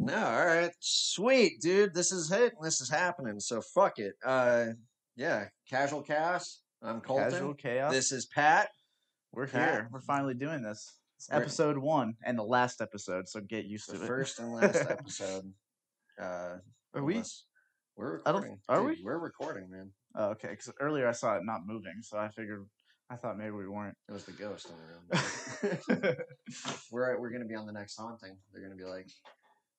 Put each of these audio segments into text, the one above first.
No, all right, sweet, dude. This is it. This is happening. So fuck it. Uh, yeah, casual chaos. I'm Colton. Casual chaos. This is Pat. We're Pat. here. We're finally doing this. It's We're- episode one and the last episode, so get used to it. first and last episode. Uh, Are we? We're I don't- are Dude, we? We're recording, man. Oh, okay. Because earlier I saw it not moving, so I figured I thought maybe we weren't. It was the ghost in the room. we're we're gonna be on the next haunting. They're gonna be like,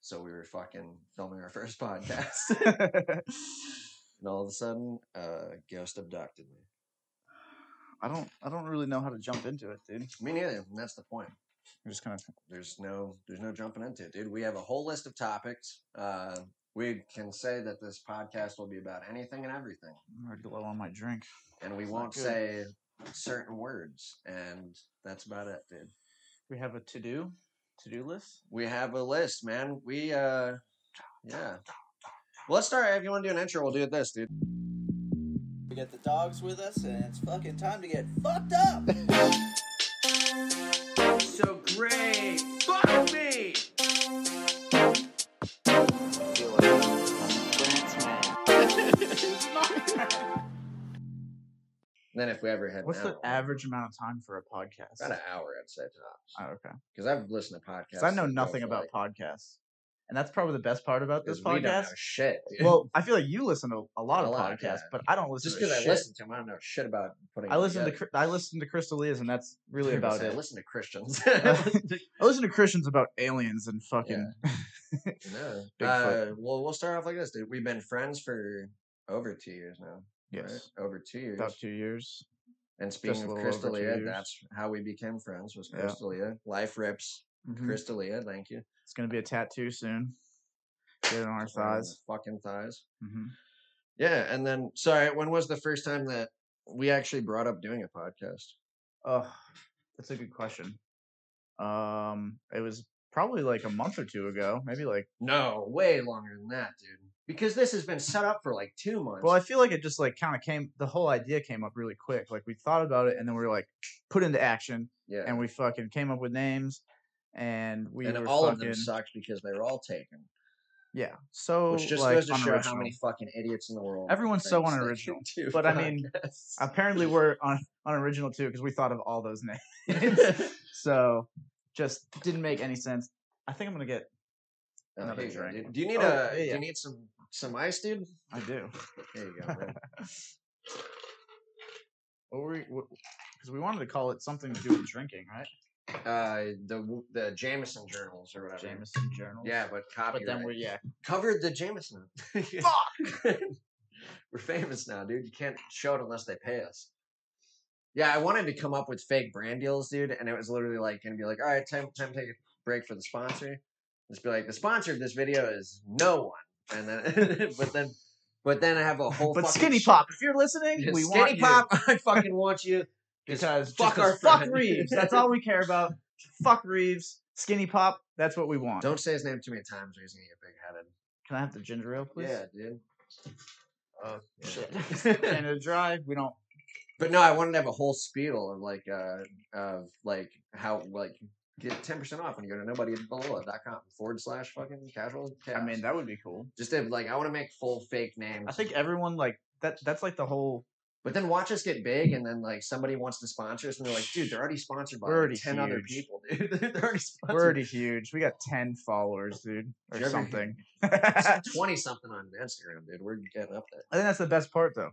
so we were fucking filming our first podcast, and all of a sudden, uh, ghost abducted me. I don't. I don't really know how to jump into it, dude. Me neither. And that's the point. I'm just kind of. There's no there's no jumping into it, dude. We have a whole list of topics. Uh, we can say that this podcast will be about anything and everything, I'm already low on my drink. and we won't say certain words, and that's about it, dude. We have a to do, to do list. We have a list, man. We uh, yeah. Well, let's start. If you want to do an intro, we'll do it this, dude. We got the dogs with us, and it's fucking time to get fucked up. So great. Fuck me. Then if we ever had What's the hour, average amount of time for a podcast? About an hour, I'd say tops. Oh, okay. Because I've listened to podcasts. I know nothing about like, podcasts, and that's probably the best part about this 'cause we don't know podcast. shit. dude. Well, I feel like you listen to a lot A of lot, podcasts, yeah. but I don't listen. just to because I listen to them, I don't know shit about putting. I listen to together. Chr- I listen to Crystal Leah's, and that's really about it. I listen to Christians. I listen to Christians about aliens and fucking. no. Bigfoot. Uh, well, we'll start off like this, dude. We've been friends for over two years now. Yes, right? Over two years. about two years. And speaking of Crystalia, that's how we became friends. Was Yeah. Crystalia? Life rips. Mhm. Crystalia, thank you. It's gonna be a tattoo soon. Get it on our Right on the thighs. Fucking thighs. hmm Yeah, and then sorry, when was the first time that we actually brought up doing a podcast? Oh, that's a good question. Um, it was probably like a month or two ago, maybe like. No, way longer than that, dude. Because this has been set up for like two months. Well, I feel like it just like kind of came. The whole idea came up really quick. Like we thought about it, and then we were like put into action, yeah, and we fucking came up with names, and we and all fucking of them sucked because they were all taken. yeah. So Which just like, goes to show how many fucking idiots in the world. Everyone's so unoriginal. too. But I mean. Apparently, we're un- unoriginal too because we thought of all those names. so just didn't make any sense. I think I'm gonna get. Oh, Another here you go, drink. dude. Do you need Oh, a? yeah, Do you need some some ice, dude? I do. Here you go. What were we? Because we wanted to call it something to do with drinking, right? uh, the the Jameson journals or whatever. Jameson Journal. Yeah, but copyright. But then we're yeah. covered the Jameson. Fuck. we're famous now, dude. You can't show it unless they pay us. Yeah, I wanted to come up with fake brand deals, dude, and it was literally like gonna be like, all right, time time to take a break for the sponsor. Just be like, the sponsor of this video is no one, and then but then but then I have a whole But Skinny Pop, if you're listening, we Skinny want you. Pop, I fucking want you. because fuck just our fuck friend. Reeves. That's all we care about. Fuck Reeves. Skinny Pop. That's what we want. Don't say his name too many times, or he's gonna get big headed. Can I have the ginger ale, please? Yeah, dude. Oh shit. Canada Dry. We don't. But no, I wanted to have a whole spiel of like uh of like how like get ten percent off when you go to nobodybelow.com forward slash fucking casual. I mean, that would be cool. just to, like I want to make full fake names. I think everyone like that. That's like the whole. but then watch us get big, and then like somebody wants to sponsor us, and they're like, "Dude, they're already sponsored by We're like, already ten other people, dude. they're already sponsored. We're already huge. We got ten followers, dude, or Did you ever- something. Twenty something on Instagram, dude. We're getting up there. I think that's the best part, though,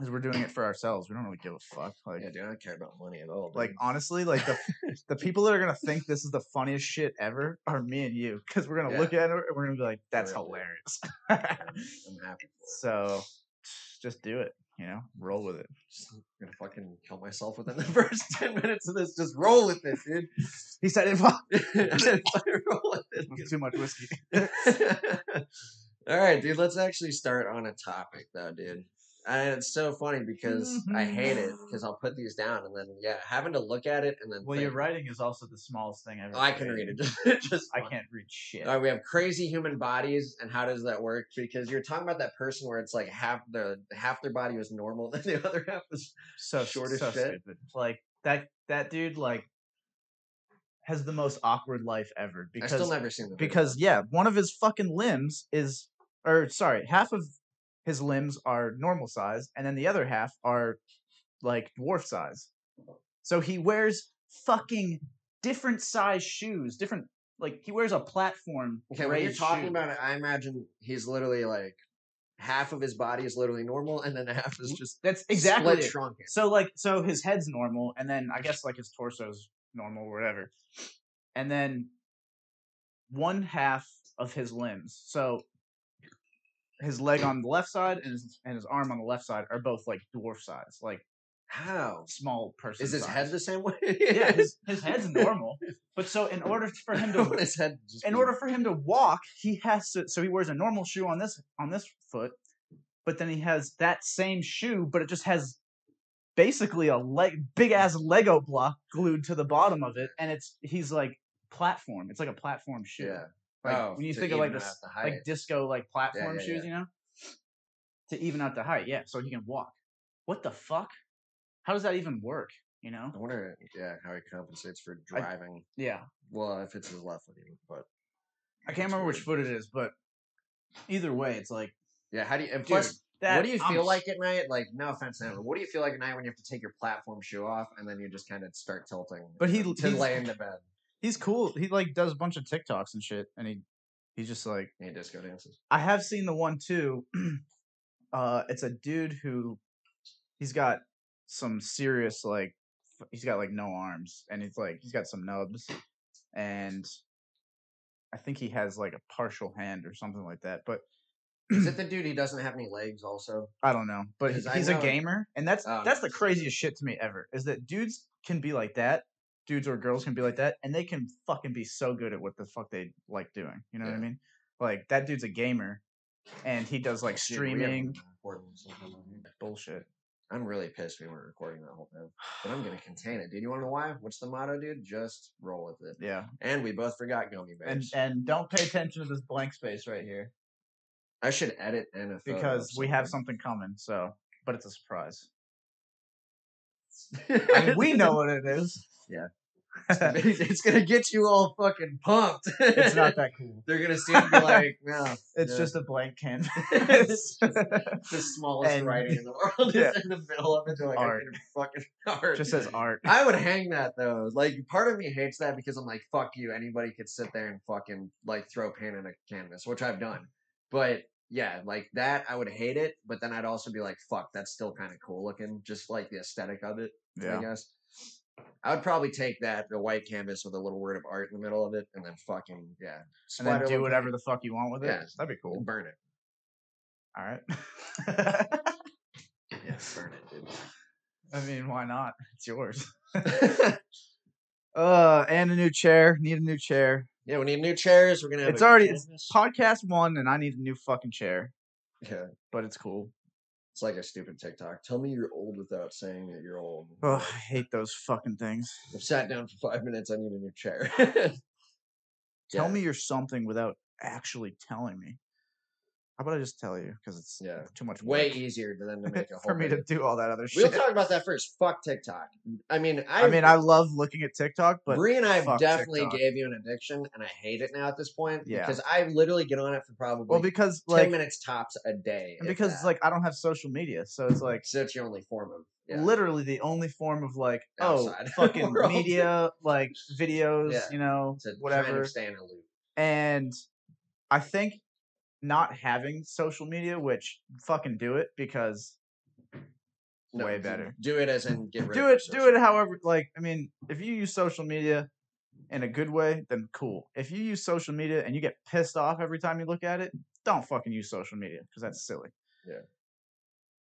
is we're doing it for ourselves. We don't really give a fuck. Like, Yeah, dude. I don't care about money at all. like honestly, like the the people that are gonna think this is the funniest shit ever are me and you, because we're gonna Yeah. look at it and we're gonna be like, "That's Really. hilarious." I'm, I'm happy for so, just do it. You know, roll with it. Just gonna fucking kill myself within the first ten minutes of this. Just roll with it, dude. He said it. roll with it. Too much whiskey. All right, dude. Let's actually start on a topic, though, dude. And it's so funny because I hate it mm-hmm. because I'll put these down and then yeah, having to look at it and then Well, think, your writing is also the smallest thing I've. Oh, ever. I can read it. Just, just I can't read shit. All right, we have crazy human bodies, and how does that work? Because you're talking about that person where it's like half the half their body was normal, then the other half was so short as so shit. stupid. Like that that dude like has the most awkward life ever because I still never seen the because yeah, one of his fucking limbs is or sorry, half of his limbs are normal size and then the other half are like dwarf size. So he wears fucking different size shoes, different like he wears a platform. Okay, when you're talking shoe. about it, I imagine he's literally like half of his body is literally normal, and then half is just that's exactly split it. shrunken. So like so his head's normal and then I guess like his torso's normal or whatever. And then one half of his limbs. So his leg on the left side and his and his arm on the left side are both like dwarf size, like How small person. is his size. head the same way? Yeah, his, his head's normal. But so in order for him to his head just in order for him to walk, he has to. So he wears a normal shoe on this on this foot, but then he has that same shoe, but it just has basically a leg, big ass Lego block glued to the bottom of it, and it's he's like platform. It's like a platform shoe. yeah. Like Oh, when you think of like this, the like disco like platform yeah, shoes, yeah. you know, to even out the height. Yeah, so he can walk. What the fuck? How does that even work? You know? I wonder, yeah, how he compensates for I- driving. Yeah. well, if it's his left foot, even, but I can't remember which foot it is, but either way, it's like yeah. How do you? And Dude, plus, that. what do you I'm feel like at night? Like, no offense, to him, but what do you feel like at night when you have to take your platform shoe off and then you just kind of start tilting? But he- to lay into bed. He's cool. He like does a bunch of TikToks and shit, and he he's just like He disco dances. I have seen the one too. uh, it's a dude who he's got some serious like he's got like no arms, and he's like he's got some nubs, and I think he has like a partial hand or something like that. But Is it the dude he doesn't have any legs? Also, I don't know. But he- Because I he's a gamer, and that's Oh, that's the craziest shit to me ever. Is that dudes can be like that, dudes or girls can be like that, and they can fucking be so good at what the fuck they like doing. You know what I mean? Like that dude's a gamer, and he does like Dude, we haven't streaming been recording this whole time, have we? bullshit. I'm really pissed we weren't recording that whole time, but I'm gonna contain it, dude. You want to know why? What's the motto, dude? Just roll with it. Yeah, And we both forgot gummy and bears. and don't pay attention to this blank space right here I should edit in a photo of because we have something coming. So, but it's a surprise. I mean, we know what it is. Yeah. it's gonna get you all fucking pumped. it's not that cool. They're gonna see it and be like, no. It's just a blank canvas. It's the smallest And- writing in the world. Yeah. Is in the middle of it. They're like, Art. I can fucking art. just says art. I would hang that though. Like part of me hates that because I'm like, fuck you. Anybody could sit there and fucking like throw paint in a canvas, which I've done. But yeah, like that, I would hate it. But then I'd also be like, fuck, that's still kind of cool looking. Just like the aesthetic of it, I guess. I would probably take that, the white canvas with a little word of art in the middle of it, and then fucking yeah, And then do whatever the fuck you want with it. Yeah. That'd be cool. and burn it. All right. Yeah, burn it, dude. I mean, why not? It's yours. Uh, and a new chair. Need a new chair. Yeah, we need new chairs. We're gonna. Have It's already it's podcast one, and I need a new fucking chair. Yeah, But it's cool. it's like a stupid TikTok. Tell me you're old without saying that you're old. Oh, I hate those fucking things. I've sat down for five minutes. I need a new chair. Tell Yeah. me you're something without actually telling me. How about I just tell you? Because it's Yeah. too much Way work easier than to make a whole. for me to do all that other shit. We'll talk about that first. Fuck TikTok. I mean, I, I mean, I love looking at TikTok, but Bree and I definitely TikTok. gave you an addiction, and I hate it now at this point. Yeah. Because I literally get on it for probably well, because ten like minutes tops a day. because that. like I don't have social media, so it's like so it's your only form of yeah. literally the only form of like Outside oh fucking world. media like videos, Yeah. you know, to kind whatever. of stay in a loop. And I think not having social media, which fucking do it because No, way better. Do it as in get rid do it do it however like I mean, if you use social media in a good way, then cool. If you use social media and you get pissed off every time you look at it, don't fucking use social media because that's silly. Yeah.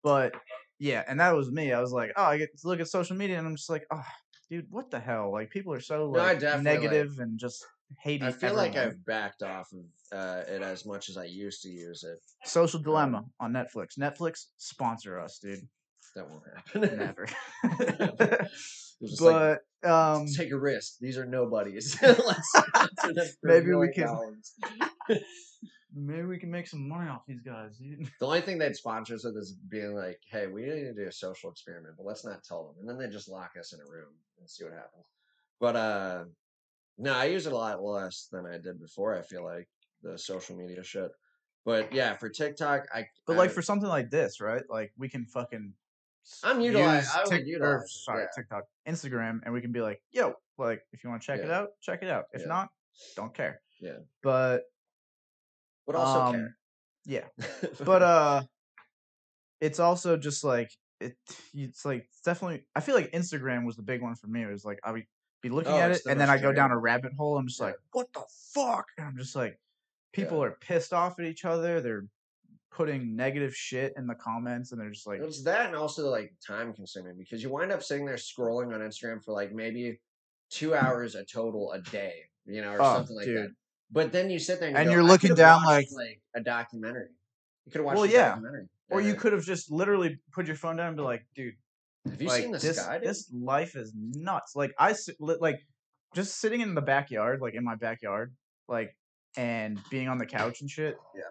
But yeah, and that was me. I was like, oh, I get to look at social media, and I'm just like, oh, dude, what the hell? Like people are so No, like like- negative and just I feel like. I've backed off of uh, it as much as I used to use it. Social Dilemma on Netflix. Netflix sponsor us, dude. That won't happen. Never. Just like, but um, take a risk. These are nobodies. Let's sponsor them for a Maybe we can- maybe we can make some money off these guys, dude. The only thing they'd sponsor us with is being like, "Hey, we need to do a social experiment, but let's not tell them." And then they just lock us in a room and see what happens. But uh, No, I use it a lot less than I did before. I feel like the social media shit. But yeah, for TikTok, I But like I- for something like this, right? Like we can fucking. I'm utilizing. I would Tik- or, sorry, yeah. TikTok, Instagram, and we can be like, "Yo, like if you want to check it out, check it out. If Yeah. not, don't care." Yeah. But but also um, care. yeah, but uh, it's also just like it. It's like it's definitely. I feel like Instagram was the big one for me. It was like I would be looking Oh, at it, the and then I go down a rabbit hole. I'm just Yeah. like, "What the fuck?" And I'm just like, people Yeah. are pissed off at each other. They're putting negative shit in the comments, and they're just like, It's that and also like time consuming because you wind up sitting there scrolling on Instagram for like maybe two mm-hmm. hours a total a day, you know, or Oh, something like that. But then you sit there and, you And go, you're looking down, watched, like a documentary. You could have watched Well, a yeah. documentary. Or you could have just literally put your phone down and be like, dude, Have you like seen the this sky? dude? this life is nuts. Like I like just sitting in the backyard, like in my backyard, like and being on the couch and shit. Yeah.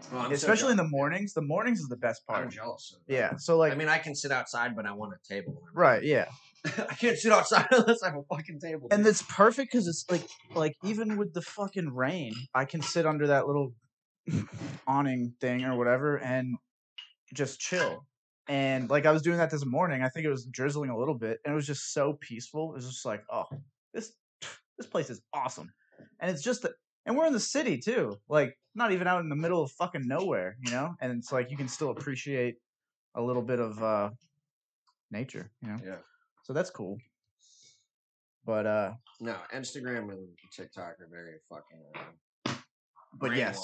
So Especially in the mornings. The mornings is the best part. I'm jealous. Yeah. So like I mean, I can sit outside, but I want a table. right, yeah. I can't sit outside unless I have a fucking table. And it's perfect because it's like like even with the fucking rain, I can sit under that little awning thing or whatever and just chill. And like I was doing that this morning, I think it was drizzling a little bit, and it was just so peaceful. It was just like, oh, this this place is awesome. And it's just that, and we're in the city too, like not even out in the middle of fucking nowhere, you know. And it's like you can still appreciate a little bit of uh nature, you know. yeah. So that's cool. But uh, No, Instagram and TikTok are very fucking. Uh, But yes.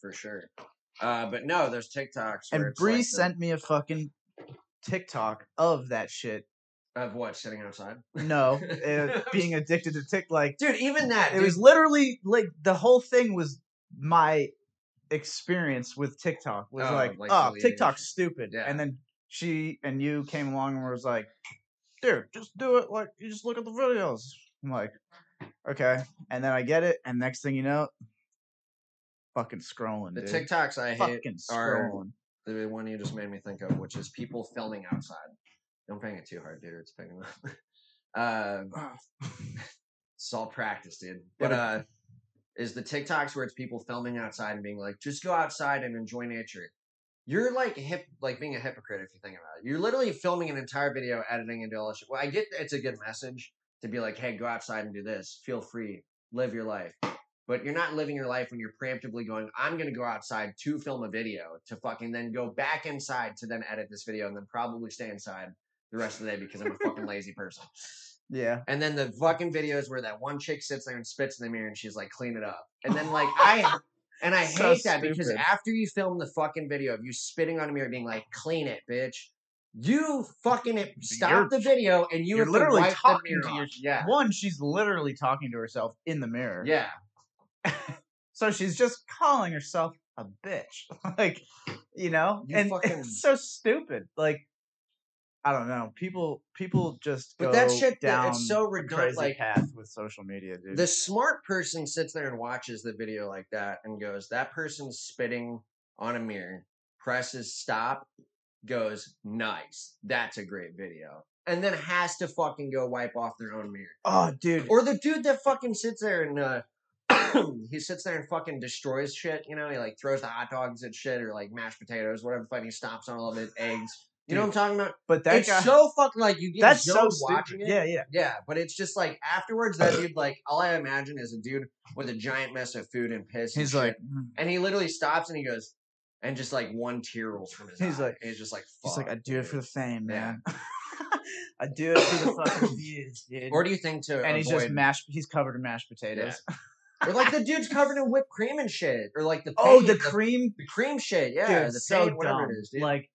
for sure. Uh, but no, there's TikToks. and Bree like the- sent me a fucking TikTok of that shit. of what sitting outside. No, uh, being addicted to Tik, like dude, even that. it dude, was literally like the whole thing was my experience with TikTok was Oh, like, like oh, TikTok's stupid, Yeah. and then she and you came along and was like, dude, just do it like you just look at the videos. I'm like, okay, and then I get it, and next thing you know, fucking scrolling, the dude. TikToks I hate fucking are scrolling. The one you just made me think of, which is people filming outside. Don't bang it too hard, dude. It's picking up. uh, it's all practice, dude. But uh, is the TikToks where it's people filming outside and being like, just go outside and enjoy nature. You're like hip, like being a hypocrite if you think about it. You're literally filming an entire video, editing into all this shit. Well, I get it's a good message to be like, hey, go outside and do this. Feel free, live your life. But you're not living your life when you're preemptively going, I'm going to go outside to film a video to fucking then go back inside to then edit this video and then probably stay inside the rest of the day because I'm a fucking lazy person. Yeah. And then the fucking videos where that one chick sits there and spits in the mirror and she's like, clean it up. And then like I and I So hate that because after you film the fucking video of you spitting on a mirror being like, clean it, bitch. You fucking it, stop You're- the video and you you're literally talking to your- Yeah. One, she's literally talking to herself in the mirror. Yeah. So she's just calling herself a bitch. like, you know? You and fucking- it's so stupid. Like, I don't know. People people just But go that shit, that- down it's so redundant. Like, path with social media, dude. the smart person sits there and watches the video like that and goes, that person's spitting on a mirror, presses stop, goes, nice. That's a great video. And then has to fucking go wipe off their own mirror. oh, dude. Or the dude that fucking sits there and uh he sits there and fucking destroys shit, you know, he like throws the hot dogs at shit or like mashed potatoes, whatever fucking he stomps on all of it, eggs. You know what I'm talking about? but that it's guy so fucking like you get that's so stupid. watching it. Yeah, yeah. Yeah, but it's just like afterwards, that dude, like, all I imagine is a dude with a giant mess of food and piss. He's shit, like "Mm." and he literally stops and he goes, and just like one tear rolls from his He's eye. like- and he's just like, He's like, I do it for the dude." fame, Yeah. man. I do it for the fucking views, dude. Or do you think to and he's just mashed he's covered in mashed potatoes. Or like the dude's covered in whipped cream and shit, or like the Oh, paint- the cream the cream shit, yeah, dude, the so paint, whatever dumb. it is, dude. Like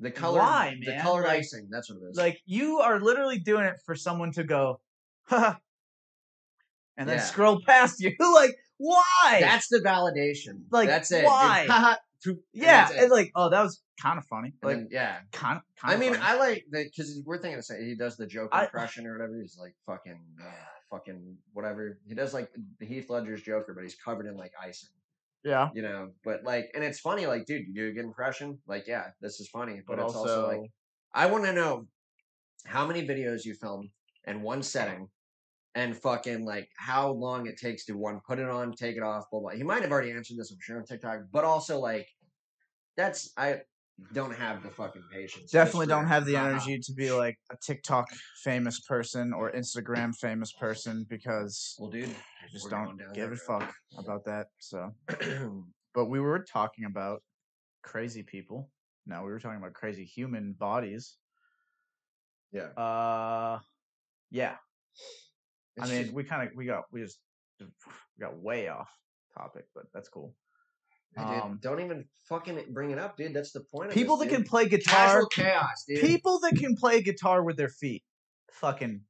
the color, why, the man? colored Like- icing, that's what it is. like you are literally doing it for someone to go, and then Yeah. scroll past you. like, why? that's the validation. Like, that's it. why? Dude. Haha, and yeah, it. and like, oh, that was kind of funny. Like, then, yeah, kind of. I mean, I like that because we're thinking of saying he does the Joker I- impression or whatever. He's like fucking, uh, fucking whatever. He does like the Heath Ledger's Joker, but he's covered in like icing, yeah, you know. But like, and it's funny, like, dude, you do a good impression. Like, yeah, this is funny, but, but it's also, also like, I want to know how many videos you filmed in one setting and fucking like how long it takes to one put it on, take it off, blah blah. He might have already answered this, I'm sure, on TikTok, but also like that's I don't have the fucking patience. Definitely don't have the uh-uh. energy to be like a TikTok famous person or Instagram famous person because Well, dude, I just don't give a fuck about that. So, but we were talking about crazy people. No, we were talking about crazy human bodies. yeah, Uh, yeah. I mean, just- we kind of we got we just we got way off topic, but that's cool. Um, don't even fucking bring it up, dude. That's the point. Of People this, that dude. can play guitar, casual chaos, dude. people that can play guitar with their feet, fucking,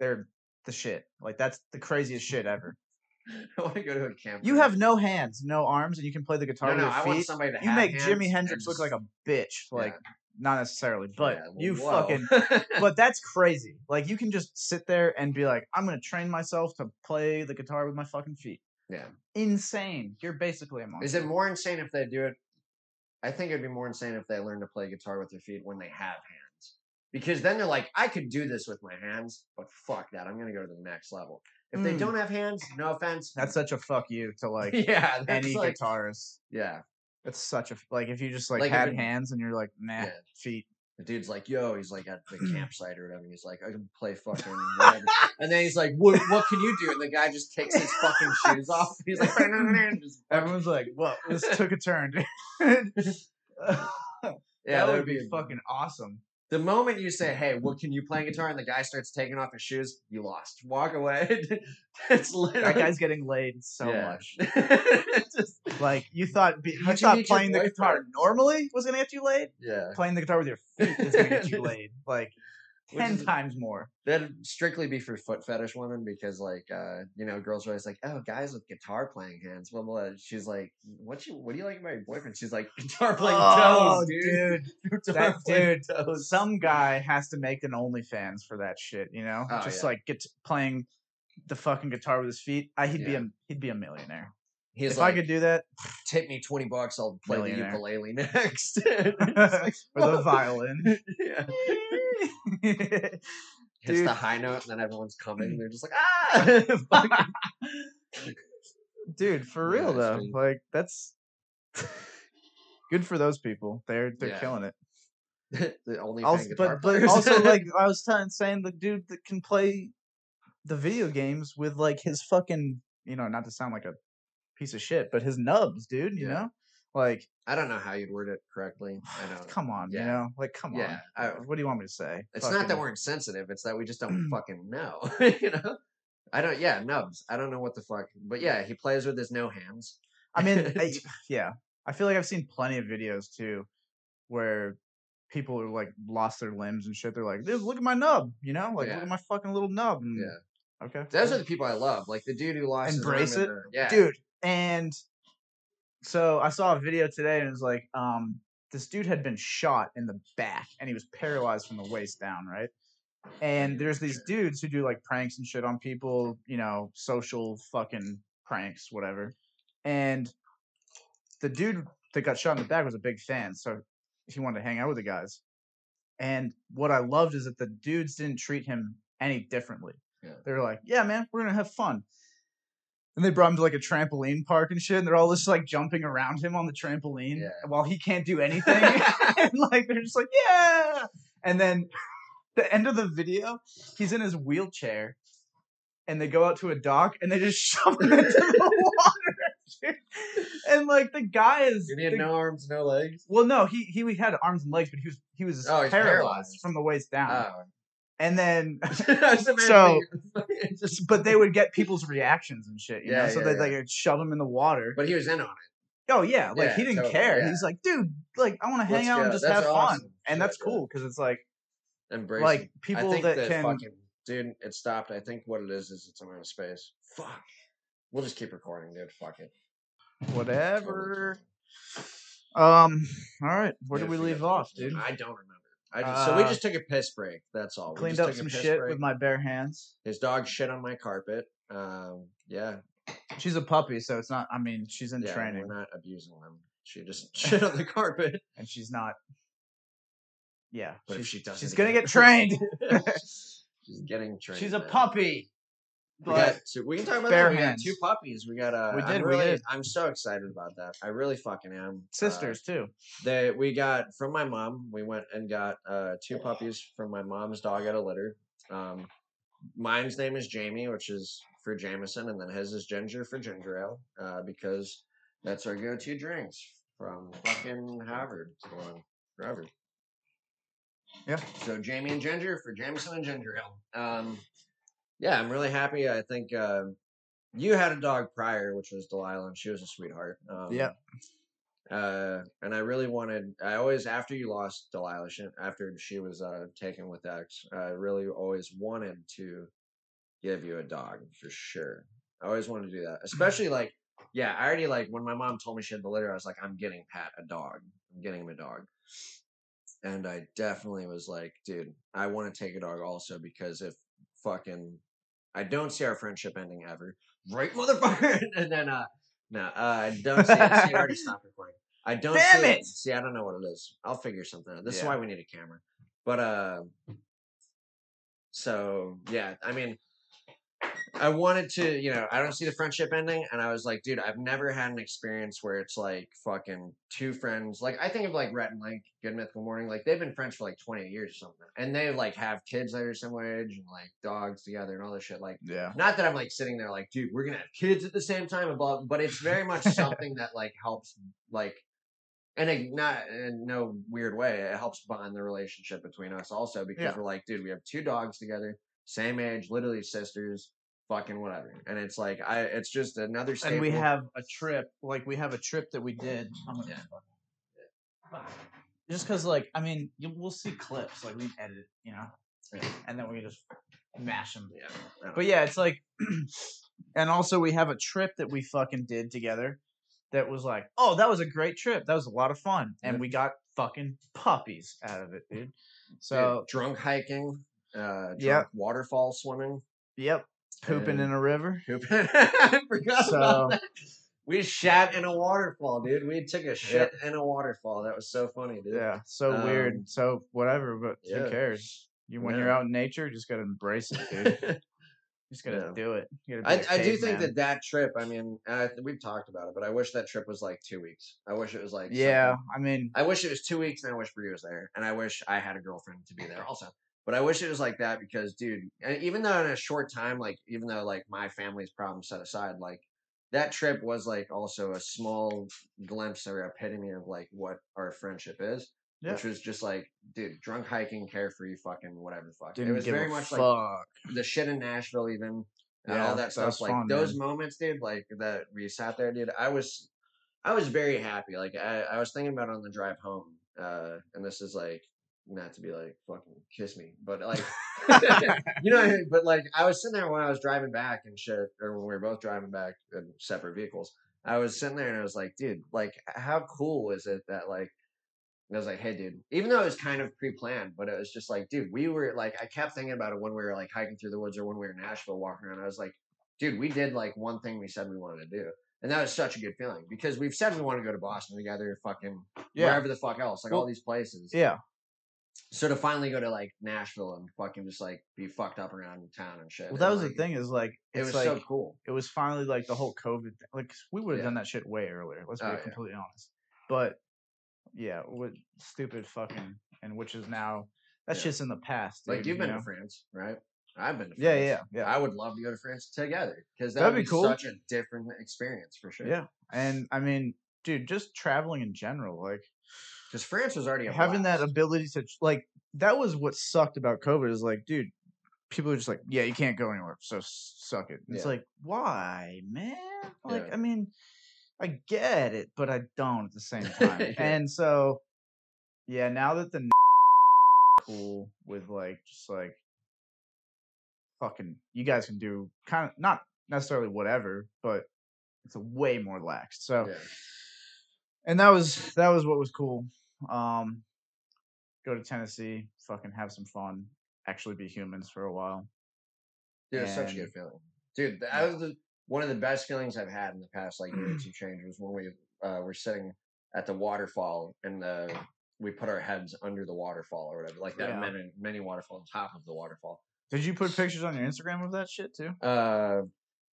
they're the shit. Like that's the craziest shit ever. I want to go to a camp. You have no hands, no arms, and you can play the guitar no, with no. your I want feet. somebody to. You make Jimi Hendrix look like a bitch. Like Yeah. not necessarily, but Yeah, you whoa. fucking. but that's crazy. Like you can just sit there and be like, I'm gonna train myself to play the guitar with my fucking feet. Yeah. Insane. You're basically a monster. Is it more insane if they do it? I think it'd be more insane if they learn to play guitar with their feet when they have hands. Because then they're like, I could do this with my hands, but fuck that. I'm going to go to the next level. If they Mm. don't have hands, no offense. That's such a fuck you to like yeah, any like, guitarist. yeah. It's such a like if you just like, Like, had it- hands and you're like nah Yeah. feet. The dude's like, yo, he's like at the campsite or whatever. He's like, I can play fucking whatever. and then he's like, what, what can you do? And the guy just takes his fucking shoes off. He's like, just Everyone's like, "Well, this took a turn." dude." yeah, that would be fucking awesome. The moment you say, "Hey, what can you play guitar?" and the guy starts taking off his shoes, you lost. Walk away. it's literally That guy's getting laid so Yeah. much. Just- Like you thought, be- you How'd thought playing the guitar normally was gonna get you laid. yeah, Playing the guitar with your feet is gonna get you laid. Like ten is- times more. that'd strictly be for foot fetish women because, like, uh, you know, girls are always like, "Oh, guys with guitar playing hands." Blah blah. She's like, "What you? What do you like about your boyfriend?" She's like, "Guitar playing Oh, toes, dude. dude. That dude, toes." Some guy has to make an OnlyFans for that shit. You know, Oh, just yeah. like get playing the fucking guitar with his feet. I, he'd be a he'd be a millionaire. He's if like, I could do that, tip me twenty bucks, I'll play the ukulele next. Or the violin. yeah. Hits the high note and then everyone's coming. They're just like, ah! Dude, for real it's though, like that's good for those people. They're they're Yeah. killing it. the only Also, but but also like I was telling saying the dude that can play the video games with like his fucking you know not to sound like a piece of shit, but his nubs, dude. You Yeah. know, like I don't know how you'd word it correctly. I don't. come on, you Yeah. know, like come Yeah, on. I- what do you want me to say? It's not that Fucking- we're insensitive. It's that we just don't fucking know. you know. I don't. Yeah, nubs. I don't know what the fuck. But yeah, he plays with his no hands. I mean, I, yeah, I feel like I've seen plenty of videos too, where people are like lost their limbs and shit. They're like, "Dude, look at my nub," you know, like Yeah. look at my fucking little nub. And, Yeah. Okay. Those cool. are the people I love. Like the dude who lost Embrace his arm it? in the- yeah, dude. And so I saw a video today, and it was like, um, this dude had been shot in the back, and he was paralyzed from the waist down, right? And there's these dudes who do like pranks and shit on people, you know, social fucking pranks, whatever. And the dude that got shot in the back was a big fan, so he wanted to hang out with the guys. And what I loved is that the dudes didn't treat him any differently. Yeah. They were like, "Yeah, man, we're gonna have fun." And they brought him to like a trampoline park and shit, and they're all just like jumping around him on the trampoline Yeah. while he can't do anything. and like they're just like, "Yeah!" And then the end of the video, he's in his wheelchair, and they go out to a dock and they just shove him into the water. dude. and like the guy is And he had the- no arms, no legs. well, no, he he had arms and legs, but he was he was Oh, paralyzed, paralyzed. from the waist down. Oh. And then, I was imagining- So- just- but they would get people's reactions and shit, you Yeah, know. So yeah, they yeah. like shove him in the water. but he was in on it. oh yeah, like he didn't totally, care. He's like, dude, like I want to hang Let's out and just That's have fun, and that's cool because it's like Embrace like people I think that that can. fucking dude, it stopped. I think what it is is it's amount of space. Fuck. We'll just keep recording, dude. Fuck it. Whatever. Um. All right. Where Yeah, did we leave off, dude? I don't remember. I just, so we Uh, just took a piss break. That's all. We Cleaned just up some shit break. with my bare hands. His dog shit on my carpet. Um, yeah, She's a puppy, so it's not. I mean, she's in yeah. training, We're not abusing them. She just shit on the carpet. and she's not. Yeah, But if she's, she does she's gonna again- get trained. She's getting trained. She's a man. puppy. We, But got two, we can talk about that. We got two puppies. We got uh, We I'm did, we did. I'm so excited about that. I really fucking am. Uh, sisters too. They we got from my mom. We went and got uh, two puppies from my mom's dog at a litter. Um, mine's name is Jamie, which is for Jameson, and then his is Ginger for ginger ale, uh, because that's our go-to drinks from fucking Harvard. Forever. Yeah. So Jamie and Ginger for Jameson and ginger ale. Um, yeah, I'm really happy. I think uh, you had a dog prior, which was Delilah, and she was a sweetheart. Um, Yeah. uh, and I really wanted. I always after you lost Delilah, she, after she was uh, taken with X, I really always wanted to give you a dog for sure. I always wanted to do that, especially like, yeah, I already like when my mom told me she had the litter. I was like, I'm getting Pat a dog. I'm getting him a dog. And I definitely was like, dude, I want to take a dog also because if fucking, I don't see our friendship ending ever, right, motherfucker? and then, uh, no, uh, I don't see it. See, I already stopped recording. I don't Damn see it! See, I don't know what it is. I'll figure something out. This is why we need a camera. But uh so yeah, I mean I wanted to, you know, I don't see the friendship ending and I was like, dude, I've never had an experience where it's like fucking two friends. Like I think of like Rhett and like Good Mythical Morning, like they've been friends for like 20 years or something. And they like have kids that are similar age and like dogs together and all this shit. Like Yeah. not that I'm like sitting there like, dude, we're gonna have kids at the same time and blah, but it's very much something that like helps like and it, not in no weird way, it helps bond the relationship between us also because Yeah. we're like, dude, we have two dogs together, same age, literally sisters, fucking whatever. And it's like I it's just another staple. And we have a trip, like we have a trip that we did. I'm Just because, like, I mean, you, we'll see clips, like we can edit it, you know, Yeah. and then we just mash them. yeah, But yeah, it's like, and also we have a trip that we fucking did together that was like, oh, that was a great trip. That was a lot of fun, and Yeah. we got fucking puppies out of it, dude. Dude, So, drunk hiking, uh drunk Yep. waterfall swimming. yep, pooping in a river. Poop- I forgot So- about that. We shat in a waterfall, dude. We took a shit in a waterfall. That was so funny, dude. Yeah, so Um, weird. So whatever, but yeah. who cares? You when you're out in nature, just gotta embrace it, dude. You just gotta Yeah. do it. I, I do think that that trip. I mean, I, we've talked about it, but I wish that trip was like two weeks. I wish it was like Yeah, something- I mean, I wish it was two weeks, and I wish Brie was there, and I wish I had a girlfriend to be there also. But I wish it was like that because, dude, even though in a short time, like even though like my family's problems set aside, like that trip was like also a small glimpse or epitome of like what our friendship is. Yeah. Which was just like, dude, drunk hiking, carefree, fucking whatever the fuck. didn't it was very much fuck. like the shit in Nashville, even and Yeah, all that stuff. like fun, those man. moments, dude. Like that we sat there, dude. I was, I was very happy. Like I, I was thinking about on the drive home, uh, and this is like not to be like fucking kiss me, but like you know, I mean? but like I was sitting there when I was driving back and shit, or when we were both driving back in separate vehicles. I was sitting there and I was like, dude, like how cool is it that like I was like, hey, dude, even though it was kind of pre planned, but it was just like, dude, we were like, I kept thinking about it when we were like hiking through the woods or when we were in Nashville walking around. I was like, dude, we did like one thing we said we wanted to do. And that was such a good feeling because we've said we want to go to Boston together, fucking Yeah. wherever the fuck else, like all these places. Yeah, So to finally go to like Nashville and fucking just like be fucked up around town and shit. well, that and, was the thing is like It was like so cool. it was finally like the whole COVID. Thing. Like we would have Yeah. done that shit way earlier. Let's oh, be Oh, yeah. completely honest. But yeah, what stupid fucking and which is now that's Yeah. just in the past. Like you've you been know? to France, right? I've been to France. Yeah, yeah, yeah. I would love to go to France together because that That'd would be be, cool. such a different experience for sure. Yeah, and I mean, dude, just traveling in general, like because France was already a having that ability to like that was what sucked about COVID is like, dude, people are just like, yeah, you can't go anywhere, so suck it. It's like, why, man? Like, Yeah. I mean, I get it, but I don't at the same time. Yeah. And so, yeah, now that the cool with like just like fucking, you guys can do kind of not necessarily whatever, but it's a way more lax. So Yeah. and that was that was what was cool. Um, go to Tennessee, fucking have some fun, actually be humans for a while. Dude, it's such a good feeling. Dude, that Yeah. was the, one of the best feelings I've had in the past like year or two change was when we uh, were sitting at the waterfall and the we put our heads under the waterfall or whatever, like that Yeah. mini, mini waterfall on top of the waterfall. Did you put pictures on your Instagram of that shit too? Uh,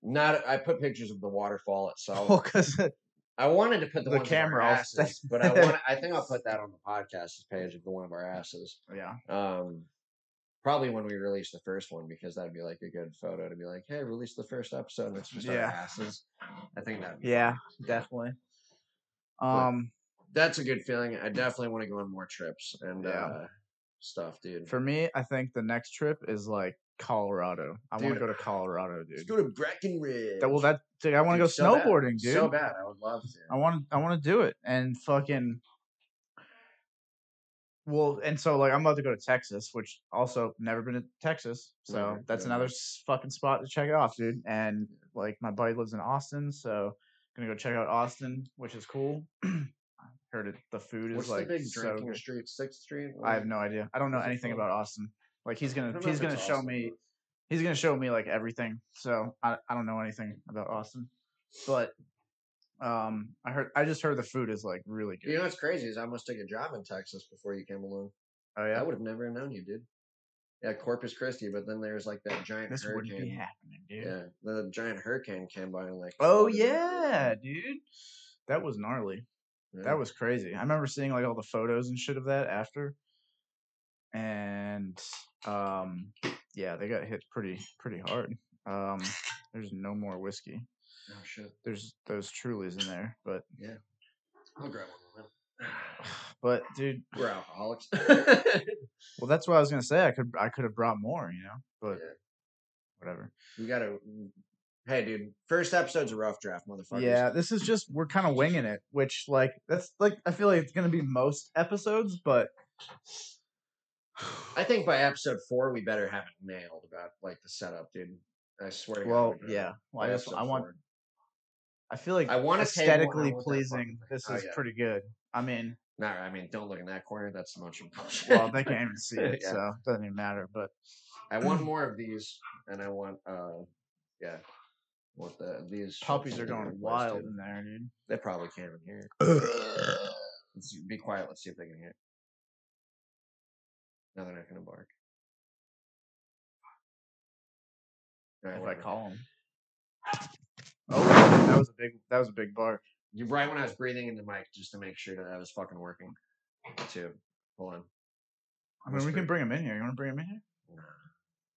not. I put pictures of the waterfall itself. Well, because I wanted to put the, The our camera off. asses, but I want. I think I'll put that on the podcast page of the one of our asses. yeah, Um, probably when we release the first one because that'd be like a good photo to be like, hey, release the first episode. And it's just our Yeah. asses. I think that. yeah, definitely. Um, That's a good feeling. I definitely want to go on more trips and Yeah. uh, stuff, dude. for me, I think the next trip is like Colorado. I want to go to Colorado, dude. Let's go to Breckenridge. That, well, that dude, I want to go so bad. snowboarding, dude. So bad. I would love to. I want I want to do it and fucking. Well, and so like I'm about to go to Texas, which also never been to Texas, so that's another fucking spot to check it off, dude. And like my buddy lives in Austin, so gonna go check out Austin, which is cool. I heard it. The food is What's like the big so drinking good. street? Sixth Street. I have no idea. I don't know anything about Austin. Like he's gonna he's gonna show Austin, me he's gonna show me like everything. So I I don't know anything about Austin, but um I heard I just heard the food is like really good. You know what's crazy is I almost took a job in Texas before you came along. oh yeah, I would have never known you, dude. Yeah, Corpus Christi, but then there's like that giant this wouldn't be hurricane. happening, dude. Yeah, the giant hurricane came by and like. Oh yeah, dude, that was gnarly. Yeah. That was crazy. I remember seeing like all the photos and shit of that after, and um yeah, they got hit pretty pretty hard. Um, there's no more whiskey. Oh shit! There's those Trulies in there, but yeah, I'll grab one. of them. but dude, We're alcoholics. well, that's what I was gonna say. I could I could have brought more, you know, but Yeah. whatever. We gotta. Hey, dude. First episode's a rough draft, motherfuckers. Yeah, this is just we're kind of winging it, which like that's like I feel like it's gonna be most episodes, but I think by episode four we better have it nailed about like the setup, dude. I swear. to God, well, we yeah. Well, I just I want four. I feel like I want aesthetically pleasing. This Oh, is yeah. pretty good. I mean, No, I mean, don't look in that corner. That's a bunch of bullshit. well, they can't even see it, Yeah. so it doesn't even matter. But I want more of these, and I want, uh, yeah, what the these puppies are going wild dude. in there, dude. They probably can't even hear. it. Let's be quiet. Let's see if they can hear. it. No, they're not gonna bark. All right, if I call them. Oh, that was a big that was a big bark. You right when I was breathing in the mic just to make sure that I was fucking working. Too. Hold on. I mean, we can bring him in here. You want to bring him in here? Nah.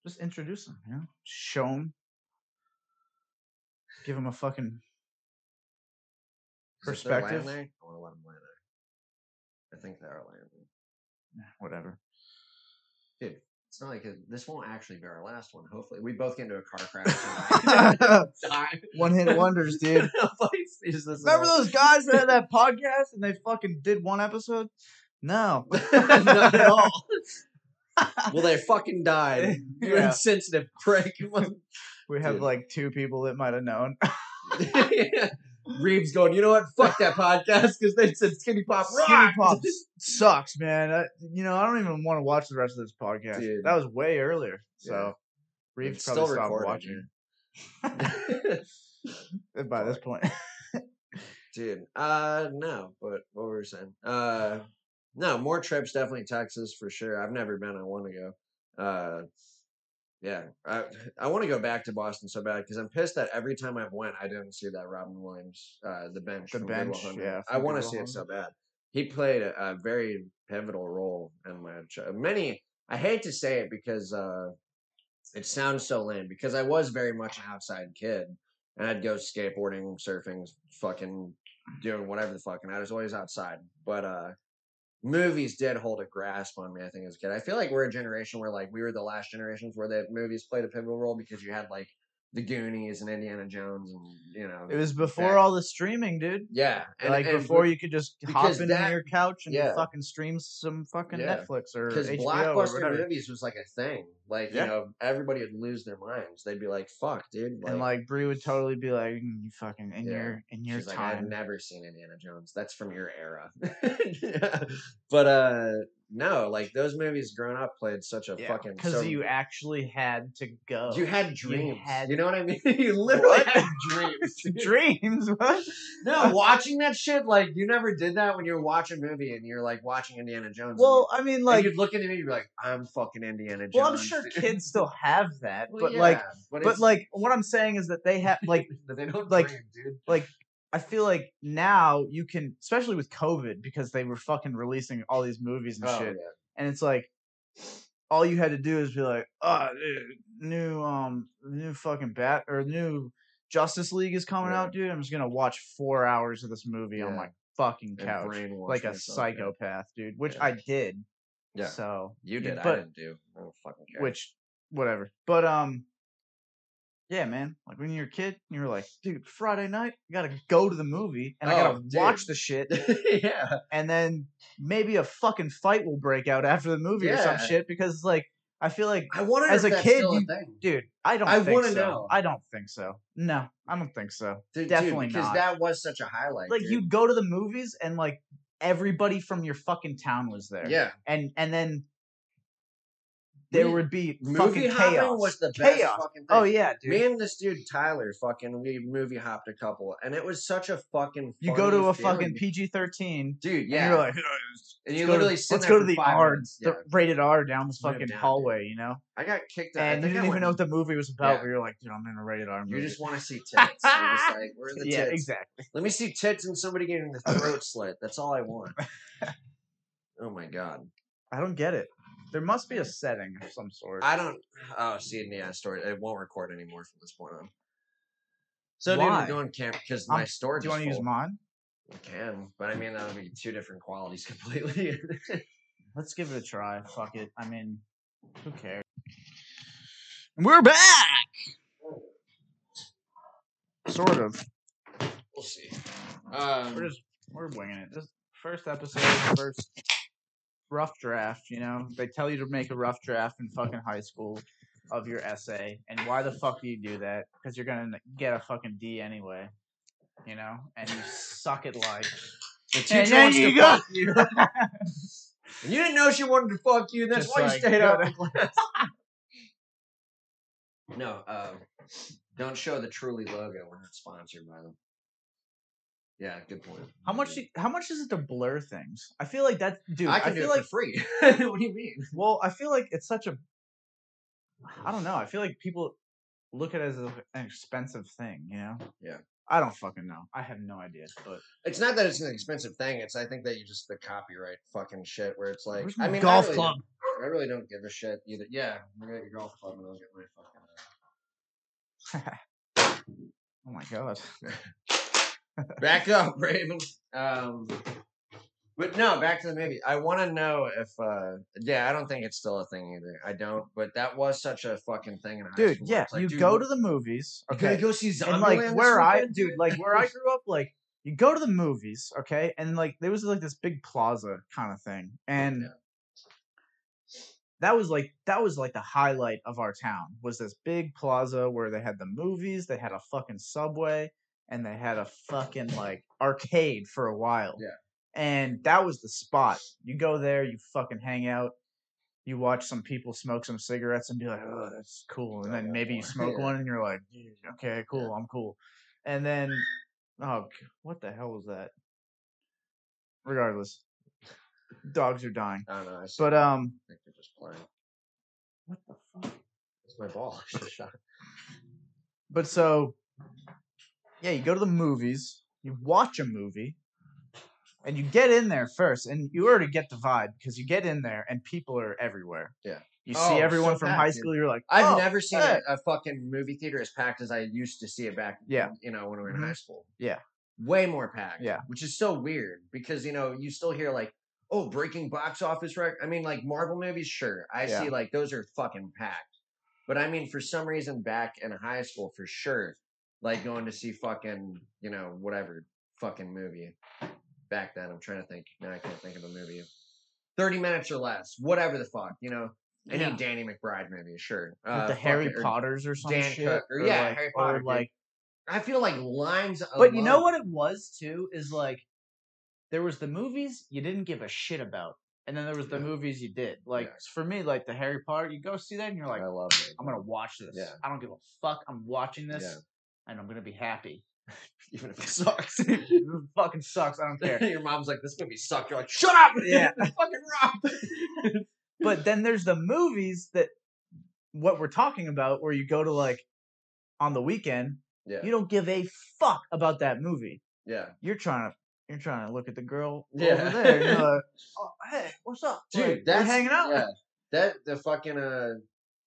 Just introduce him. You know, show him. Give him a fucking Is it their land Perspective. I want to let them land there. I think they are land. there. eh, whatever. Dude, it's not like this won't actually be our last one. Hopefully, we both get into a car crash. One hit wonders, dude. Remember those guys that had that podcast and they fucking did one episode? No, Not at all. well, they fucking died. You Yeah. insensitive prick. We have Dude. like two people that might have known. Reeves going, you know what? Fuck that podcast because they said Skinny Pop Skinny. Pop sucks, man. I, you know, I don't even want to watch the rest of this podcast. Dude. That was way earlier. So Yeah. Reeves It's probably stopped watching by this point. Dude, uh, no, but what were we saying? Uh, no, more trips, definitely Texas for sure. I've never been. I want to go. Uh, yeah, I I want to go back to Boston so bad because I'm pissed that every time I've went, I didn't see that Robin Williams, uh, the bench. The from Good Will Bench, yeah, I want to see it so bad. He played a, a very pivotal role in my ch- many. I hate to say it because uh, it sounds so lame because I was very much an outside kid and I'd go skateboarding, surfing, fucking doing whatever the fuck, and I was always outside. But uh movies did hold a grasp on me, I think, as a kid. I feel like we're a generation where like we were the last generations where the movies played a pivotal role because you had like the Goonies and Indiana Jones and you know It was before that- all the streaming, dude. yeah, and, like and before you could just hop into that- your couch and yeah. fucking stream some fucking Yeah. Netflix or because blockbuster movies was like a thing. Like Yeah. you know, everybody would lose their minds. They'd be like, "Fuck, dude!" and like Brie would totally be like, "Mm, "You fucking in your in your She's like, I've never seen Indiana Jones. That's from your era. but uh no, like those movies growing up played such a fucking because so- you actually had to go. you had dreams. You, had- know what I mean? you literally What? had dreams. dreams. What? No, watching that shit, like you never did that when you're watching a movie and you're like watching Indiana Jones. Well, you- I mean, and like, you'd look at me you'd be like, "I'm fucking Indiana Jones." well, I'm sure dude." kids still have that, Well, but yeah, like, but, but like, what I'm saying is that they have like that they don't like- dream, dude. like I feel like now you can, especially with COVID, because they were fucking releasing all these movies and Oh, shit, yeah. and it's like all you had to do is be like, oh, dude, new um, new fucking bat or new Justice League is coming Yeah. out, dude. I'm just gonna watch four hours of this movie on my fucking couch, like a yeah. psychopath, dude. Which Yeah. I did. Yeah. So You did. I didn't do. I don't fucking care. which whatever. But um yeah, man. Like when you're a kid, you were like, dude, Friday night, I gotta go to the movie and I gotta Oh, watch the shit, yeah. and then maybe a fucking fight will break out after the movie or some shit because like I feel like I wonder As a kid, you- a dude, I don't I think wanna so. know. I don't think so. No, I don't think so. Dude, Definitely dude, because not. that was such a highlight. Like you go to the movies and like everybody from your fucking town was there. Yeah. And and then there would be Movie fucking hopping chaos. was the best chaos. fucking oh, thing. Oh yeah, dude. Me and this dude Tyler fucking we movie hopped a couple, and it was such a fucking. you go to a fucking. PG thirteen, dude. Yeah, and you're like, and you literally to, let's go to the R, minutes. the Yeah. rated R down this fucking down, dude. hallway, you know. I got kicked out. And you didn't even know what the movie was about. Yeah. But you're like, dude, I'm in a rated R movie. You just want to see tits. You're just like, where are the yeah, tits? exactly. Let me see tits and somebody getting the throat slit. That's all I want. Oh my god. I don't get it. There must be a setting of some sort. I don't. Oh, see, yeah, story. It won't record anymore from this point on. So, Why? dude, we're going camp because my storage. Do you want to use mine? I can, but I mean that'll be two different qualities completely. Let's give it a try. Fuck it. I mean, who cares? We're back. Sort of. we'll see. Um, We're just we're winging it. This first episode, first rough draft. You know, they tell you to make a rough draft in fucking high school of your essay, and why the fuck do you do that? Because you're gonna get a fucking D anyway. You know, and you suck at life. the And teacher then wants you to go- fuck you. and you didn't know she wanted to fuck you. That's Just why like, you stayed out to- in class. no, um, don't show the Truly logo. We're not sponsored by them. Yeah, good point. How much? How much is it to blur things? I feel like that, dude. I I, feel like free. what do you mean? Well, I feel like it's such a. I don't know. I feel like people look at it as an expensive thing. You know. Yeah. I don't fucking know. I have no idea. But It's not that it's an expensive thing. It's I think that you just the copyright fucking shit where it's like I mean golf I really, club? I really don't give a shit either. Yeah, you got your golf club and I'll get my fucking. Uh oh my god. Back up, Raven. Um, but no, back to the movie. I want to know if, uh, yeah, I don't think it's still a thing either. I don't, but that was such a fucking thing in high Dude, school. yeah, like, you dude, go to the movies, you okay, go see and like where I, dude, like where I grew up, like you go to the movies, okay, and like there was like this big plaza kind of thing, and Yeah. that was like that was like the highlight of our town was this big plaza where they had the movies, they had a fucking subway, and they had a fucking like arcade for a while. Yeah. And that was the spot. You go there, you fucking hang out, you watch some people smoke some cigarettes and be like, "Oh, that's cool," and then maybe you smoke one and you're like, "Okay, cool, I'm cool," and then, oh, what the hell was that? Regardless, dogs are dying. I don't know. I But um, I think they're just playing. what the fuck? It's my ball. I just shot. But so, yeah, you go to the movies, you watch a movie, and you get in there first, and you already get the vibe because you get in there and people are everywhere. Yeah. You Oh, see everyone so from packed, high dude. school, you're like, I've "Oh, never seen hey." a, a fucking movie theater as packed as I used to see it back. Yeah. You know, when we were in Mhm. high school. Yeah. Way more packed. Yeah. Which is so weird because you know you still hear like, oh, breaking box office rec. I mean, like Marvel movies, sure. I Yeah. see like those are fucking packed. But I mean, for some reason, back in high school, for sure, like going to see fucking, you know, whatever fucking movie. Back then, I'm trying to think. Now I can't think of a movie. Thirty minutes or less, whatever the fuck, you know. Any Yeah. Danny McBride movie, sure. Uh, the Harry or- Potters or some Dan shit. Cook- or or yeah, like, Harry Potter, like I feel like lines. But you know what it was too is like there was the movies you didn't give a shit about. and then there was the Yeah. movies you did. Like Yeah. for me, like the Harry Potter, you go see that and you're like, I love it. I'm gonna watch this. Yeah. I don't give a fuck. I'm watching this, Yeah. And I'm gonna be happy. Even if it sucks. it fucking sucks. I don't care. Your mom's like, this movie sucked. You're like, shut up! Yeah. fucking rock. but then there's the movies that what we're talking about, where you go to like on the weekend, Yeah. you don't give a fuck about that movie. yeah. You're trying to you're trying to look at the girl Yeah. over there. You're like, oh, hey, what's up, Dude, Like, that's hanging out. Yeah. That the fucking uh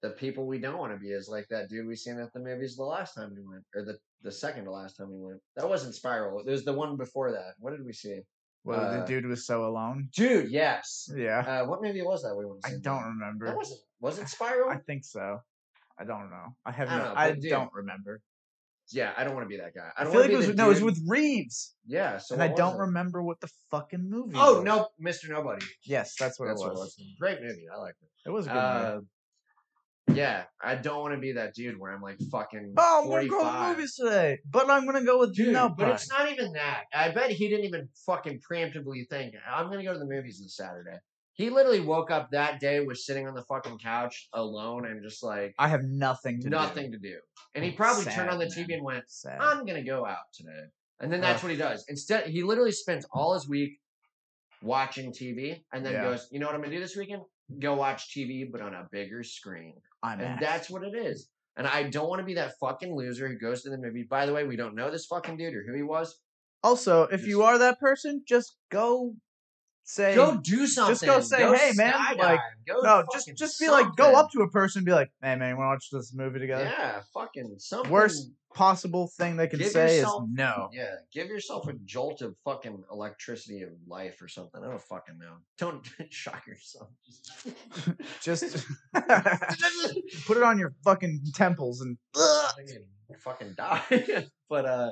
the people we don't want to be is like that dude we seen at the movies the last time we went. Or the the second to last time we went. That wasn't Spiral. There's the one before that. What did we see? Well, Uh, the dude was so alone. Dude, yes. Yeah, Uh, what movie was that we went I don't remember. That wasn't was it Spiral? I think so. I don't know. I have I no. don't know, I dude, don't remember. yeah, I don't want to be that guy. I I, don't feel like it was no, it was with Reeves, Yeah, so and I don't it? remember what the fucking movie. Oh was. no, Mr. Nobody. Yes, that's what That's it what it was. was. Great movie. I liked it. It was a good movie. Yeah, I don't want to be that dude where I'm like fucking. Oh, I'm gonna go to the movies today, but I'm gonna go with Dude, no. but it's not even that. I bet he didn't even fucking preemptively think, I'm going to go to the movies this Saturday. He literally woke up that day, was sitting on the fucking couch alone and just like I have nothing to nothing to do. And he probably turned on the man. TV and went. Sad. I'm going to go out today. And then that's Ugh. what he does. Instead, he literally spends all his week watching TV and then Yeah. goes, You know what I'm going to do this weekend? Go watch TV, but on a bigger screen. I'm And ass. that's what it is. And I don't want to be that fucking loser who goes to the movie. By the way, we don't know this fucking dude or who he was. Also, if you are that person, just go say Go do something. Just go say, "Hey, man," skydive, like, go no, just just be like go up to a person and be like, "Hey man, you want to watch this movie together?" Yeah, fucking something. Worst possible thing they can Give say yourself- is no. Yeah, give yourself a jolt of fucking electricity of life or something. I don't fucking know. Don't shock yourself. Just put it on your fucking temples and fucking die. but uh,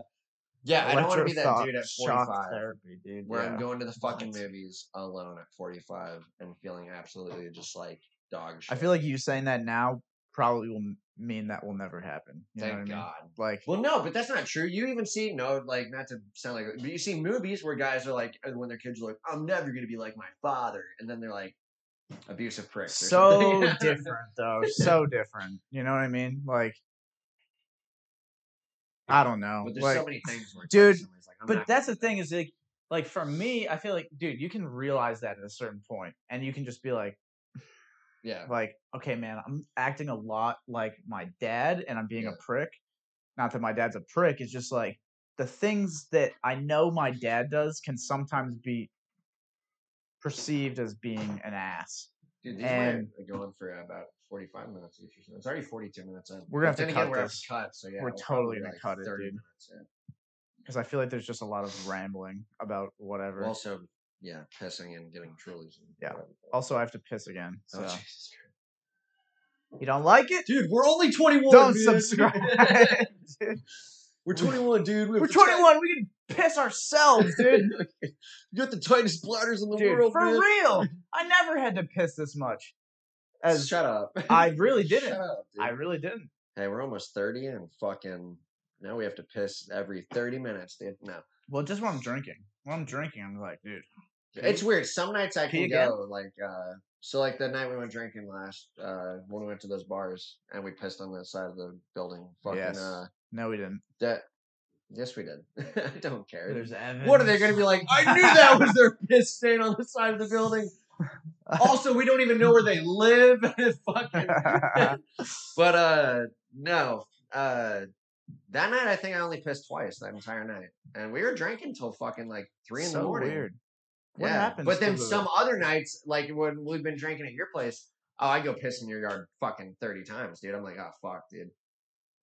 yeah, I don't want to be that dude at 45 therapy, dude. where yeah. I'm going to the fucking Nuts. movies alone at 45 and feeling absolutely just like dog shit. I feel like you saying that now probably will mean that will never happen. You know Thank what I mean? God. Like, Well, no, but that's not true. You even see no, like not to sound like, but you see movies where guys are like, uh, when their kids are like, "I'm never gonna be like my father," and then they're like abusive pricks. So different though, so different. You know what I mean? Like, I don't know. But there's like, so many things where, dude, like somebody's like, I'm but that's the thing is like, like for me, I feel like, dude, you can realize that at a certain point, and you can just be like, yeah, like, okay, man, I'm acting a lot like my dad, and I'm being Yeah. a prick. Not that my dad's a prick. It's just like the things that I know my dad does can sometimes be perceived as being an ass. Dude, these and- might go on for about 45 minutes. Each or so. It's already 42 minutes in. We're gonna have to then again, cut we're this. cut, so yeah, We're totally probably be gonna cut it, 30 dude. because I feel like there's just a lot of rambling about whatever. Well, Also, yeah, pissing and getting trulies. and Yeah. whatever. also, I have to piss again. Oh, so Oh, Jesus Christ. you don't like it? Dude, we're only 21. Don't man. subscribe. Dude, We're 21, dude. We we're tight- 21. We can piss ourselves, dude. you got the tightest bladders in the dude, world, for man. real. I never had to piss this much. As Shut up. I really didn't. Up. I really didn't. Hey, we're almost 30 and fucking now we have to piss every 30 minutes, dude. No. Well, just when I'm drinking. When I'm drinking, I'm like, dude. It's weird. Some nights I can again? go like uh so like the night we went drinking last uh when we went to those bars and we pissed on the side of the building. Fucking Yes. uh No, we didn't. that Yes we did. I don't care. There's evidence. What are they gonna be like? I knew that was their piss stain on the side of the building. Also, we don't even know where they live. Fucking But uh no. Uh that night I think I only pissed twice that entire night. And we were drinking till fucking like three in so the morning. weird. What yeah. happens? But then the- some other nights, like when we've been drinking at your place, oh I go piss in your yard fucking thirty times, dude. I'm like, oh fuck, dude.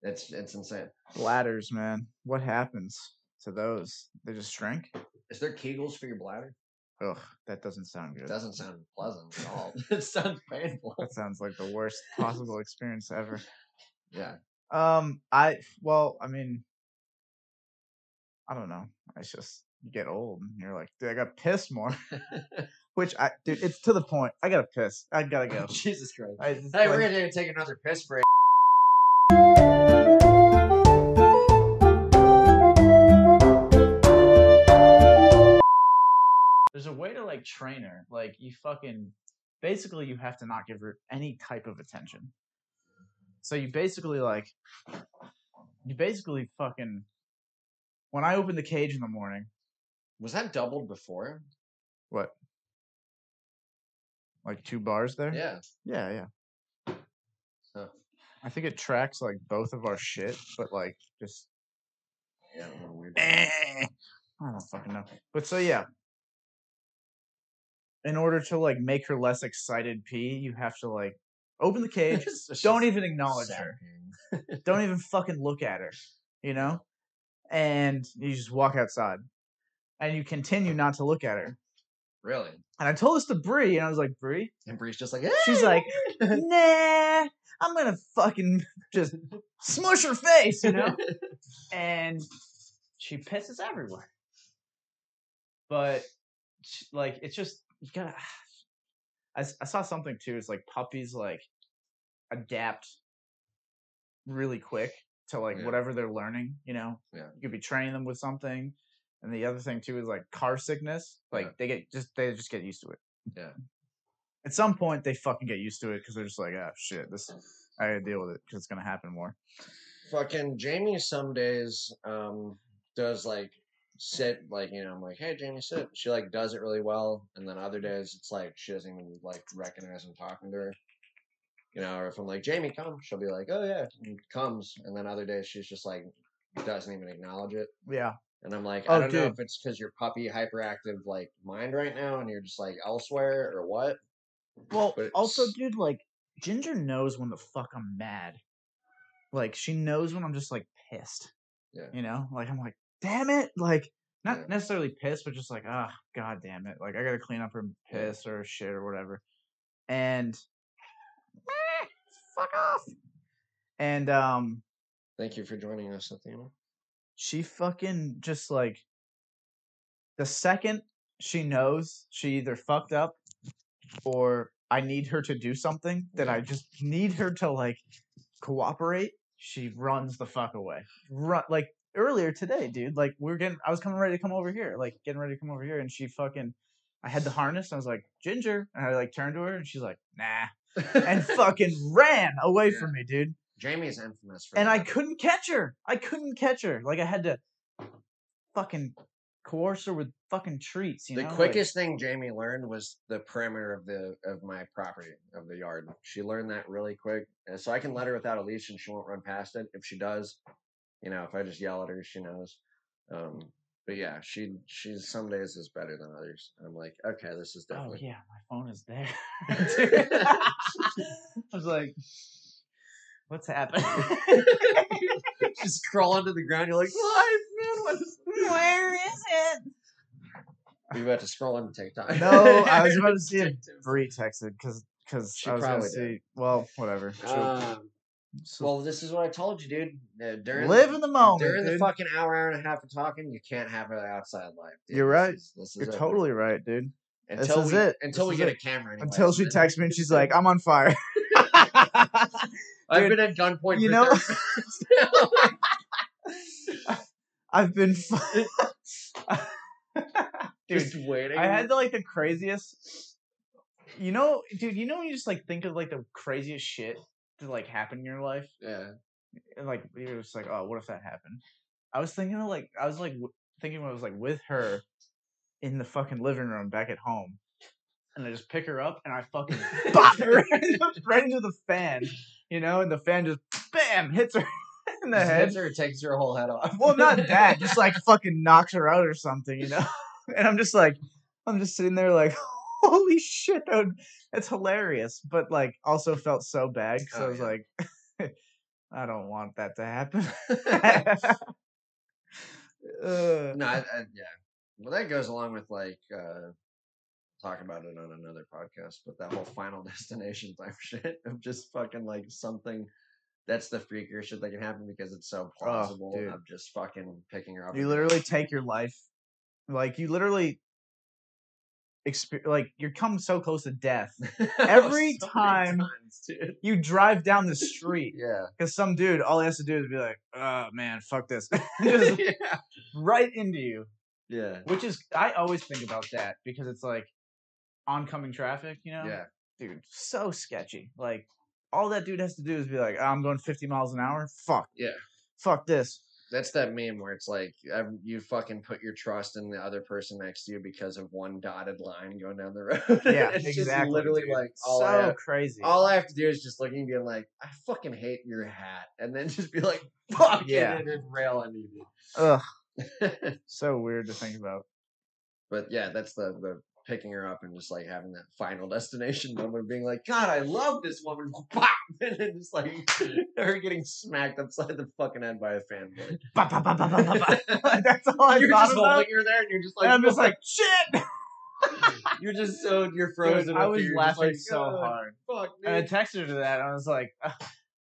It's it's insane. bladders, man. What happens to those? They just shrink. Is there Kegels for your bladder? Ugh, that doesn't sound good. It doesn't sound pleasant at all. it sounds painful. That sounds like the worst possible experience ever. Yeah. Um, I well, I mean, I don't know. It's just you get old and you're like, dude, I got to piss more. Which I, dude, it's to the point. I gotta piss. I gotta go. Jesus Christ. I Hey, like- we're gonna take another piss break. A way to like train her. Like you fucking basically you have to not give her any type of attention. So you basically like you basically fucking when I open the cage in the morning, Was that doubled before? what? Like two bars there? Yeah. Yeah, yeah. Huh. I think it tracks like both of our shit, but like just Yeah, a little weird. Eh, I don't fucking know. But so yeah. In order to like make her less excited pee, you have to like open the cage. Don't even acknowledge her. Don't even fucking look at her. You know? And you just walk outside. And you continue not to look at her. Really? And I told this to Bree, and I was like, Bree, And Bree's just like, She's like, nah, I'm gonna fucking just smush her face, you know? and she pisses everywhere. But like, it's just you gotta. I, I saw something too. It's like puppies like adapt really quick to like Yeah. whatever they're learning. You know, Yeah. you could be training them with something, and the other thing too is like car sickness. Like Yeah. they get just they just get used to it. Yeah. At some point, they fucking get used to it because they're just like, ah, shit, this I gotta deal with it because it's gonna happen more. fucking Jamie some days um does like sit like you know I'm like hey Jamie sit she like does it really well and then other days it's like she doesn't even like recognize I'm talking to her you know or if I'm like Jamie come she'll be like oh yeah and comes and then other days she's just like doesn't even acknowledge it Yeah, and I'm like Oh, I don't know if it's because your puppy hyperactive like mind right now and you're just like elsewhere or what Well, also, dude, like Ginger knows when the fuck I'm mad. Like she knows when I'm just like pissed. Yeah. You know, like I'm like, damn it, like not Yeah. necessarily pissed, but just like, ah, god damn it, like I gotta clean up her piss or shit or whatever. And "Meh, fuck off. And um, thank you for joining us Athena she fucking just like the second she knows she either fucked up or I need her to do something that I just need her to like cooperate, she runs the fuck away. Run like earlier today, dude. Like we are getting I was coming ready to come over here, like getting ready to come over here, and she fucking I had the harness and I was like, Ginger and I like turned to her and she's like, nah. And fucking ran away Yeah. from me, dude Jamie's infamous for and I couldn't catch her. I couldn't catch her. Like I had to fucking coerce her with fucking treats. You the know, Like, quickest thing Jamie learned was the perimeter of the of my property of the yard. She learned that really quick, and so I can let her without a leash, and she won't run past it. If she does, you know, if I just yell at her, she knows. Um, but yeah, she she's some days is better than others. I'm like, okay, this is definitely. oh yeah, my phone is there. I was like, what's happening? just crawl onto the ground. You're like, live, man. What is? Where is it? Are you about to scroll into TikTok? No, I was about to see if Bree texted because because I was gonna probably see. did. Well, whatever. Um, so well, this is what I told you, dude. Uh, during live in the moment. during the fucking hour, hour and a half of talking, you can't have an outside life. dude. You're This right. is- this is You're it, totally right, dude. Until is we, it. Until This we get it. a camera. Anyways, Until she texts me and she's like, "I'm on fire." I've been at gunpoint. you know- 30 minutes now. I've been. Fu- dude, just waiting. I had the, like the craziest. You know, dude. You know when you just like think of like the craziest shit to like happen in your life, yeah. and like you're just like, oh, what if that happened? I was thinking of like I was like w- thinking when I was like with her in the fucking living room back at home, and I just pick her up and I fucking bop her right into, the fan, you know, and the fan just bam hits her in the Just head. hits her, takes her whole head off. Well, not that, just like fucking knocks her out or something, you know. And I'm just like, I'm just sitting there like, holy shit, that's hilarious. But like, also felt so bad because I Oh, was yeah. like, I don't want that to happen. Uh, no, I, I, yeah. Well, that goes along with like uh talk about it on another podcast, but that whole Final Destination type shit of just fucking like something that's the freakier shit that can happen because it's so plausible Oh, of just fucking picking her up. you literally take your life, like you literally, exper- like you're come so close to death. every So time- times. You drive down the street Yeah. because some dude, all he has to do is be like, "Oh man, fuck this," just yeah. right into you. Yeah. Which is, I always think about that because it's like oncoming traffic, you know? Yeah. Dude, so sketchy. Like all that dude has to do is be like, I'm going 50 miles an hour. Fuck. Yeah. Fuck this. That's that meme where it's like ev- you fucking put your trust in the other person next to you because of one dotted line going down the road. Yeah, it's exactly. just literally dude. like all so have, crazy. all I have to do is just look and be like, I fucking hate your hat, and then just be like, fuck Yeah. it, and rail into Ugh. So weird to think about. but yeah, that's the the picking her up and just like having that final destination moment, being like, God, I love this woman, and then just like her getting smacked upside the fucking head by a fanboy. That's all I you're thought just about. holding her there, and you're just like, and I'm just like, shit. You're just so you're Dude, frozen. I was laughing like, so hard. Fuck, And I dude." texted her to that. And I was like,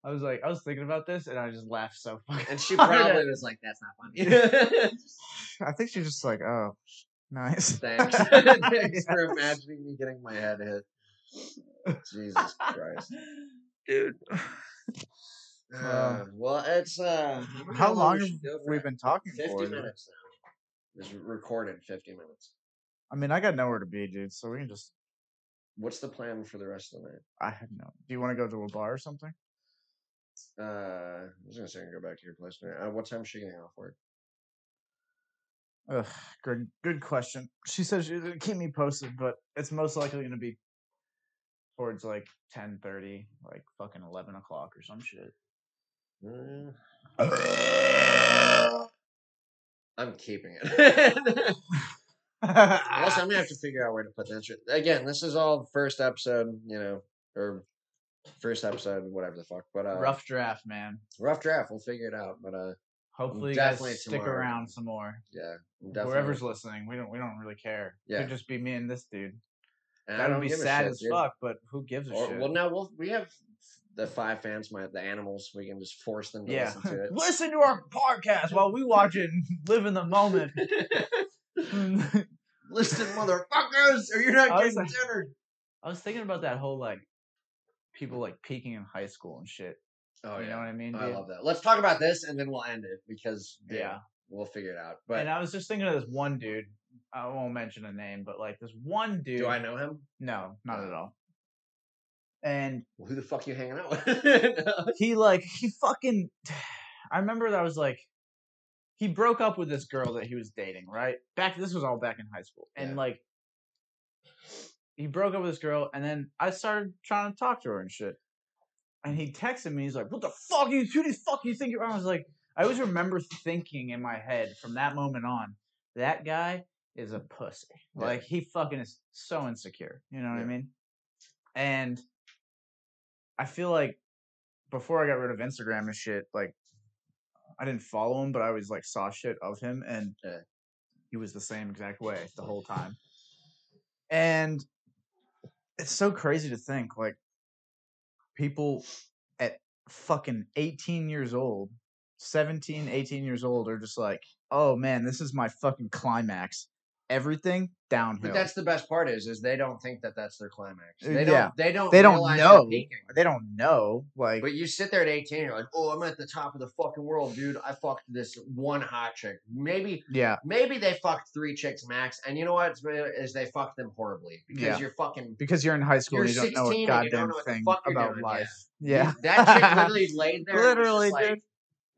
I was like, I was thinking about this, and I just laughed so fucking. And she probably was like, "That's not funny." I think she's just like, oh, nice. Thanks, Yeah. thanks for imagining me getting my head hit. Jesus Christ, dude. Uh, well, it's uh. How long we have should go for we been talking Fifty for? minutes now. It's recorded fifty minutes. I mean, I got nowhere to be, dude. So we can just. What's the plan for the rest of the night? I have no. Do you want to go to a bar or something? Uh, I was gonna say I can go back to your place. Uh, what time is she getting off work? Ugh, good, good question. She says she's gonna keep me posted, but it's most likely gonna be towards like ten thirty, like fucking eleven o'clock or some shit. Mm. I'm keeping it. Also, I'm gonna have to figure out where to put this. Again, this is all first episode, you know, or first episode, whatever the fuck. But uh, Rough draft, man. rough draft. We'll figure it out. But uh, Hopefully, you guys stick tomorrow. around some more. yeah, definitely. Whoever's listening, we don't we don't really care. Yeah. Could just be me and this dude. and That would don't be sad shit, as dude. fuck, but who gives a Or, shit? well, no, we'll we have the five fans, my the animals. We can just force them to yeah. listen to it. Listen to our podcast while we watch it and live in the moment. Listen, motherfuckers, or you're not I getting like- dinner. I was thinking about that whole like people like peaking in high school and shit. Oh you know what I mean? I love that. Let's talk about this and then we'll end it because dude, Yeah. we'll figure it out. But and I was just thinking of this one dude. I won't mention a name, but like this one dude. do I know him? No, not Oh. at all. And Well, who the fuck you hanging out with? he like he fucking. I remember that I was like, he broke up with this girl that he was dating. Right back. This was all back in high school, and Yeah. like. He broke up with this girl, and then I started trying to talk to her and shit. And he texted me. He's like, "What the fuck you? Who the fuck you think you are?" I was like, I always remember thinking in my head from that moment on, that guy is a pussy. Yeah. Like he fucking is so insecure. You know what I mean? And I feel like before I got rid of Instagram and shit, like I didn't follow him, but I always like saw shit of him, and Yeah. he was the same exact way the whole time. And it's so crazy to think like people at fucking 18 years old 17 18 years old are just like oh man this is my fucking climax everything downhill but that's the best part is is they don't think that that's their climax. Uh, They don't. They don't. They don't know. they don't know like But you sit there at 18, you're like, oh, I'm at the top of the fucking world, dude. I fucked this one hot chick. Maybe, yeah maybe they fucked three chicks max. And you know what? Is they fucked them horribly because Yeah. you're fucking. because you're in high school You're and you don't know a 16 and you goddamn know thing about doing, life yeah. yeah That chick literally laid there. and was just Literally, like.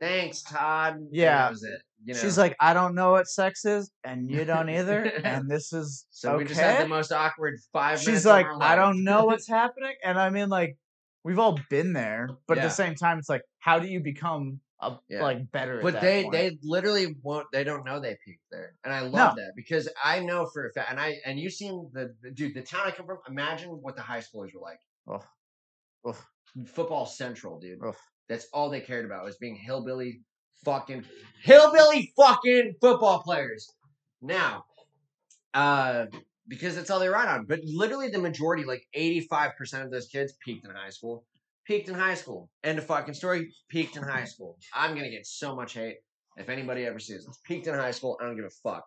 Thanks, Todd. And Yeah. that was it. You know? she's like i don't know what sex is and you don't either and this is so okay we just had the most awkward five minutes. she's like i don't know what's happening and i mean like we've all been there but at the same time it's like how do you become a, Yeah. like better at But they point? they literally won't. They don't know they peaked there, and I love No. that because I know for a fact. And I and you seen the, the dude the town I come from. Imagine what the high schoolers were like. Ugh. Ugh. Football central, dude. That's all they cared about was being hillbilly fucking hillbilly fucking football players. Now, uh, because that's all they ride on. But literally, the majority, like eighty-five percent of those kids, peaked in high school. Peaked in high school. End of fucking story. Peaked in high school. I'm gonna get so much hate if anybody ever sees this. Peaked in high school. I don't give a fuck.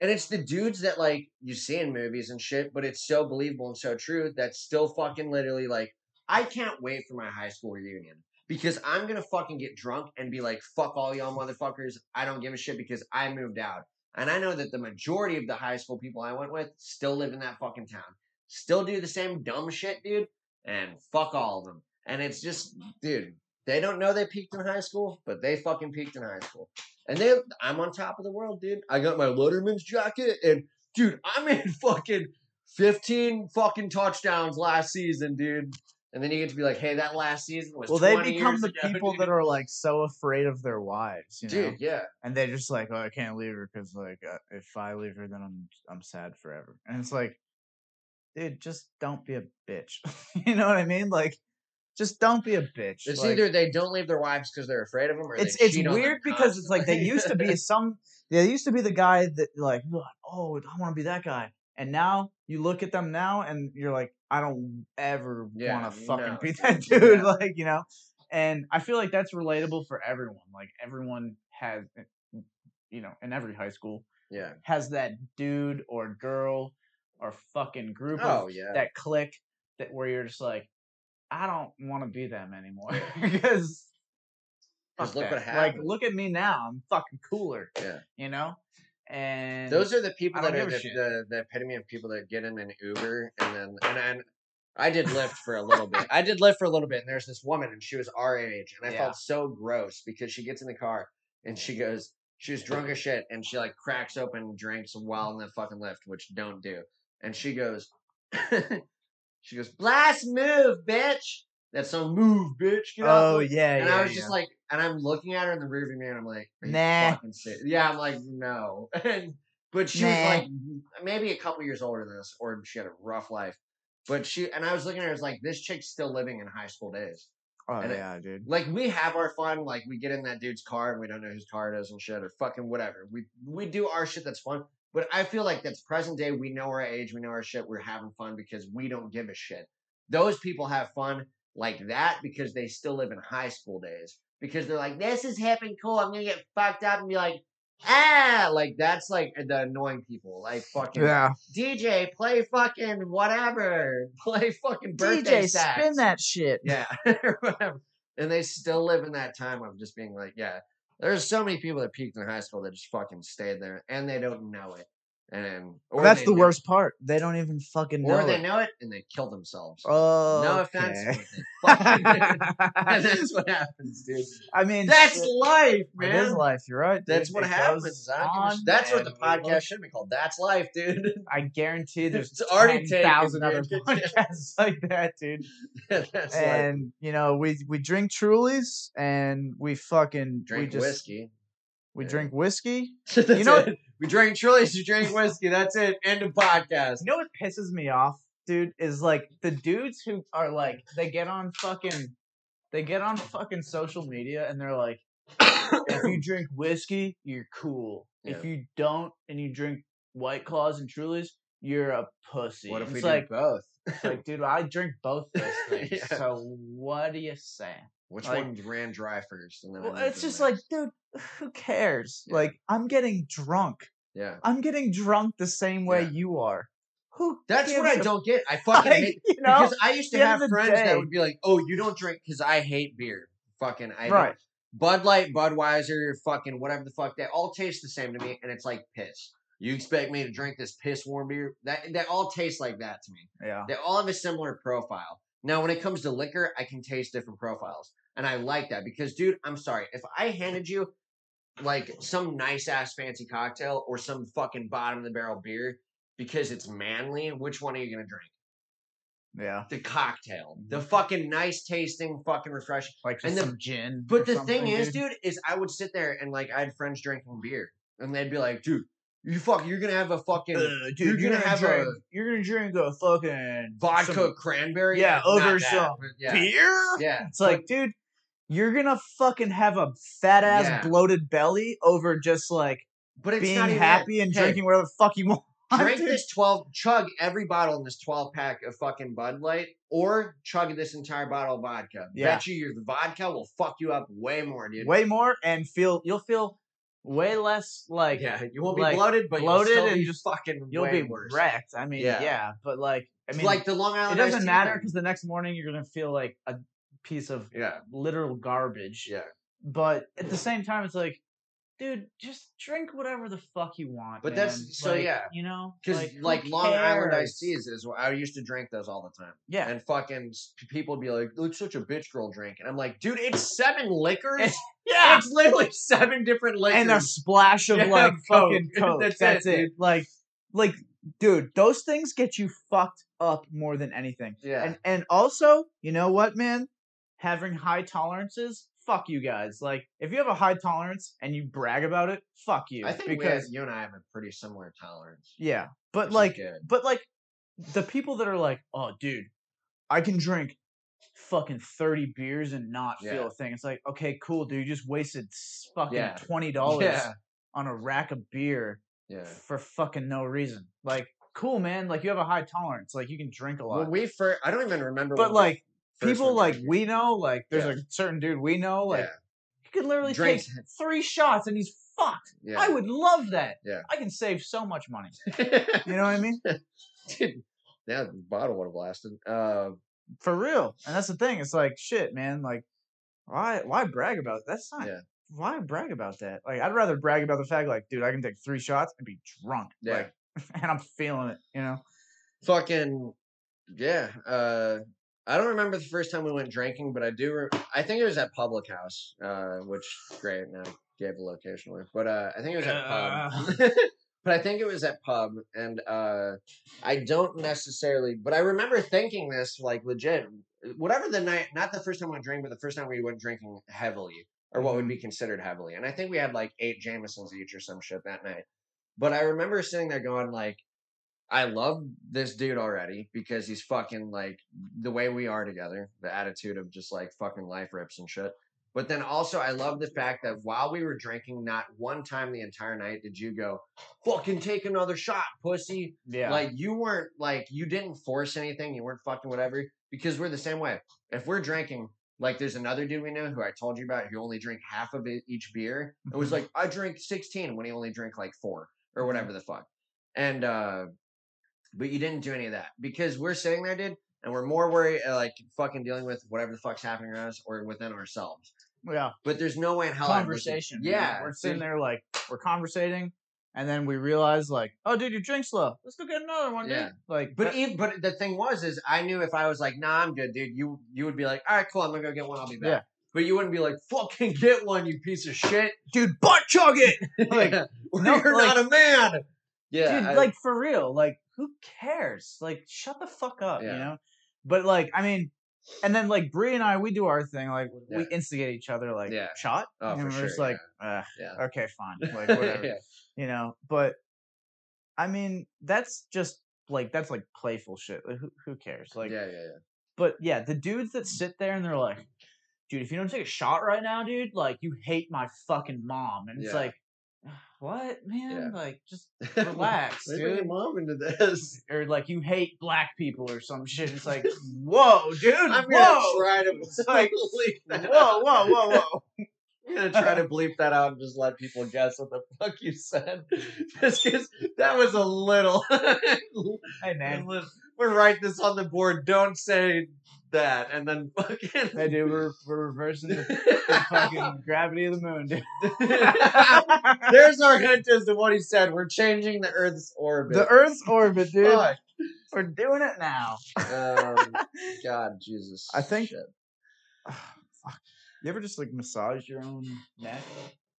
And it's the dudes that like you see in movies and shit, but it's so believable and so true that still fucking literally like I can't wait for my high school reunion because I'm gonna fucking get drunk and be like, fuck all y'all motherfuckers. I don't give a shit because I moved out. And I know that the majority of the high school people I went with still live in that fucking town. Still do the same dumb shit, dude. And fuck all of them. And it's just, dude, they don't know they peaked in high school, but they fucking peaked in high school. And they, I'm on top of the world, dude. I got my Letterman's jacket, and dude, I made fucking 15 fucking touchdowns last season, dude. And then you get to be like, hey, that last season was Well, they become the ago, people dude. that are like so afraid of their wives, you know, yeah. and they're just like, "Oh, I can't leave her because like uh, if I leave her, then I'm I'm sad forever." And it's like, dude, just don't be a bitch. you know what I mean? Like, just don't be a bitch. It's Like, either they don't leave their wives because they're afraid of them, or it's it's cheat on them weird because it's like they used to be some they used to be the guy that like, oh I want to be that guy and now you look at them now and you're like I don't ever Yeah, want to fucking no. be that dude Yeah. like you know and I feel like that's relatable for everyone like everyone has eh, you know in every high school yeah. has that dude or girl or fucking group Oh of yeah. that click that where you're just like, I don't want to be them anymore because. look what that. Like, look at me now. I'm fucking cooler. Yeah. You know, and Those are the people that are the, the, the epitome of people that get in an Uber and then and, and I did Lyft for a little bit. I did Lyft for a little bit, and there's this woman, and she was our age, and I Yeah. felt so gross because she gets in the car and she goes, she was drunk as shit, and she like cracks open drinks while in the fucking Lyft, which don't do, and she goes, she goes, blast move, bitch. That's some move, bitch. Get oh my-" yeah, And yeah, I was yeah. just like, and I'm looking at her in the rearview mirror, and I'm like, Nah. Yeah, I'm like, no. And but she Nah. was like maybe a couple years older than us, or she had a rough life. But she and I was looking at her, I was like, this chick's still living in high school days. oh and it- yeah, dude. Like we have our fun, like we get in that dude's car and we don't know whose car it is and shit, or fucking whatever. We we do our shit that's fun. But I feel like that's present day. We know our age, we know our shit. We're having fun because we don't give a shit. Those people have fun like that because they still live in high school days. Because they're like, this is hip and cool. I'm gonna get fucked up and be like, ah, like that's like the annoying people. Like fucking Yeah, DJ, play fucking whatever. Play fucking birthday DJ, sax. spin that shit. Yeah. And they still live in that time of just being like, yeah. There's so many people that peaked in high school that just fucking stayed there and they don't know it. And or That's the worst part. They don't even fucking know Or they it. know it and they kill themselves. Oh, No offense, that's what happens, dude. I mean, That's shit, life, it man. is life. You're right. That's what It happens. goes I don't give a on sh- That's what the podcast should be called. That's life, dude. I guarantee there's It's already thousand other podcasts like that, dude. that's life. And you know, we we drink Trulies and we fucking Drink we just whiskey. we Yeah. drink whiskey. You know it. We drink Trulies, you drink whiskey. That's it. End of podcast. You know what pisses me off, dude, is like the dudes who are like they get on fucking they get on fucking social media and they're like, if you drink whiskey, you're cool. If you don't and you drink White Claws and Trulies, you're a pussy. What if it's we like, do both? like, dude, I drink both those things. Yeah. So what do you say? Which like- one ran dry first? And then Well, it's just like, dude, who cares? Yeah. Like, I'm getting drunk. Yeah. I'm getting drunk the same way Yeah. you are. Who? That's what I a don't get. I fucking Like, hate you know, because I used to have friends day- that would be like, "Oh, you don't drink because I hate beer." Fucking I right. Bud Light, Budweiser, fucking whatever the fuck. They all taste the same to me, and it's like piss. You expect me to drink this piss warm beer? That they all taste like that to me. Yeah. They all have a similar profile. Now, when it comes to liquor, I can taste different profiles. And I like that because, dude, I'm sorry. If I handed you like some nice ass fancy cocktail or some fucking bottom of the barrel beer because it's manly, which one are you to drink? Yeah. The cocktail. The fucking nice tasting, fucking refreshing. Like And the- some gin. But the thing something, is, dude, is I would sit there and like I had friends drinking beer. And they'd be like, dude, you fuck, you're to have a fucking Uh, you're dude, you're, gonna gonna, have drink. a- you're gonna drink a fucking vodka some cranberry. yeah, over that, some yeah. beer. Yeah. It's like, dude, you're gonna fucking have a fat ass Yeah. bloated belly over just like but being happy that. and Hey, drinking whatever the fuck you want. drink dude. this 12 chug every bottle in this 12 pack of fucking bud light or chug this entire bottle of vodka Yeah. bet you your the vodka will fuck you up way more dude way more and feel you'll feel way less like yeah you won't be like, bloated but bloated and be just- fucking you'll be worse wrecked. I mean, Yeah. yeah, but like I It's mean, like the long it island iced doesn't matter because the next morning you're gonna feel like a piece of yeah literal garbage. yeah But at the same time, it's like, dude, just drink whatever the fuck you want. But that's- so, Like, yeah. you know, Because who like, Long Island iced teas is what I used to drink those all the time. Yeah, And fucking people be like, "It's such a bitch girl drink," and I'm like, "Dude, it's seven eh, liquors. yeah, It's literally seven different liquors." and a splash of Yeah, like Coke. fucking coke. That's That's, it, it. Like, like, dude, those things get you fucked up more than anything. yeah, And and also, you know what, man? Having high tolerances, fuck you guys. Like, if you have a high tolerance and you brag about it, fuck you. I think because you and I have a pretty similar tolerance. yeah, but like, but like, the people that are like, oh, dude, I can drink fucking 30 beers and not Yeah. feel a thing. It's like, okay, cool, dude. You just wasted fucking Yeah. $20 yeah, on a rack of beer for fucking no reason. Like, cool, man. Like, you have a high tolerance. Like, you can drink a lot. When we first, I don't even remember. but like, people like drinking. we know, like, there's Yeah. a certain dude we know, like, yeah, he could literally Drinks- take three shots and he's fucked. yeah. I would love that. Yeah. I can save so much money. You know what I mean? Dude, yeah, the bottle would have lasted. Uh, For real. And that's the thing. It's like shit, man. Like, why why brag about it? That's not Yeah. why brag about that? Like I'd rather brag about the fact like, dude, I can take three shots and be drunk. Yeah. Like and I'm feeling it, you know? fucking yeah. Uh, I don't remember the first time we went drinking, but I do. Re- I think it was at Public House, uh, which great. Now gave the location away, but uh, I think it was at pub. but I think it was at pub, and uh, I don't necessarily. But I remember thinking this like legit. Whatever the night, not the first time we went drinking, but the first time we went drinking heavily, or what would be considered heavily. And I think we had like eight Jamesons each or some shit that night. But I remember sitting there going like, I love this dude already because he's fucking like the way we are together, the attitude of just like fucking life rips and shit. But then also, I love the fact that while we were drinking, not one time the entire night did you go, fucking take another shot, pussy. Yeah. Like, you weren't, like, you didn't force anything. You weren't fucking whatever because we're the same way. If we're drinking, like, there's another dude we know who I told you about who only drink half of it, each beer. It was Mhm. like, I drink 16 when he only drank like four or whatever the fuck. And, uh, but you didn't do any of that because we're sitting there, dude, and we're more worried, uh, like, fucking dealing with whatever the fuck's happening around us or within ourselves. yeah. But there's no way in hell Conversation. man. Yeah. We're sitting there like we're conversating and then we realize like, oh dude, you drink slow. Let's go get another one, Yeah. dude. Like But that- even, but the thing was, is I knew if I was like, nah, I'm good, dude. You you would be like, all right, cool, I'm gonna go get one. I'll be back. Yeah. But you wouldn't be like, fucking get one, you piece of shit. dude, butt chug it. Like, Yeah. no, you're like- not a man. Yeah, dude, I- like for real, like who cares? Like shut the fuck up, Yeah. you know. But like, I mean, and then like Bree and I, we do our thing. Like we instigate each other, like Yeah. shot, Oh, and we're sure, just like, "Ugh, yeah. okay, fine, like whatever, yeah. you know. But I mean, that's just like that's like playful shit. Like, who who cares? Like, yeah, yeah, yeah. but yeah, the dudes that sit there and they're like, dude, if you don't take a shot right now, dude, like you hate my fucking mom, and it's Yeah. like, what, man? Yeah. Like just relax, They bring your dude. mom into this. or like you hate black people or some shit. It's like, whoa, dude, I'm whoa, gonna try to like, bleep that whoa, whoa, whoa, whoa. I'm gonna try to bleep that out and just let people guess what the fuck you said. Just 'cause that was a little. Hey man, We're write this on the board. Don't say that, and then fucking. hey dude, we're we're reversing the, the fucking gravity of the moon, dude. There's our hint as to what he said. We're changing the Earth's orbit. the Earth's orbit, dude. Fuck. We're doing it now. Um, God, Jesus. I think- Shit. Fuck. You ever just like massage your own neck,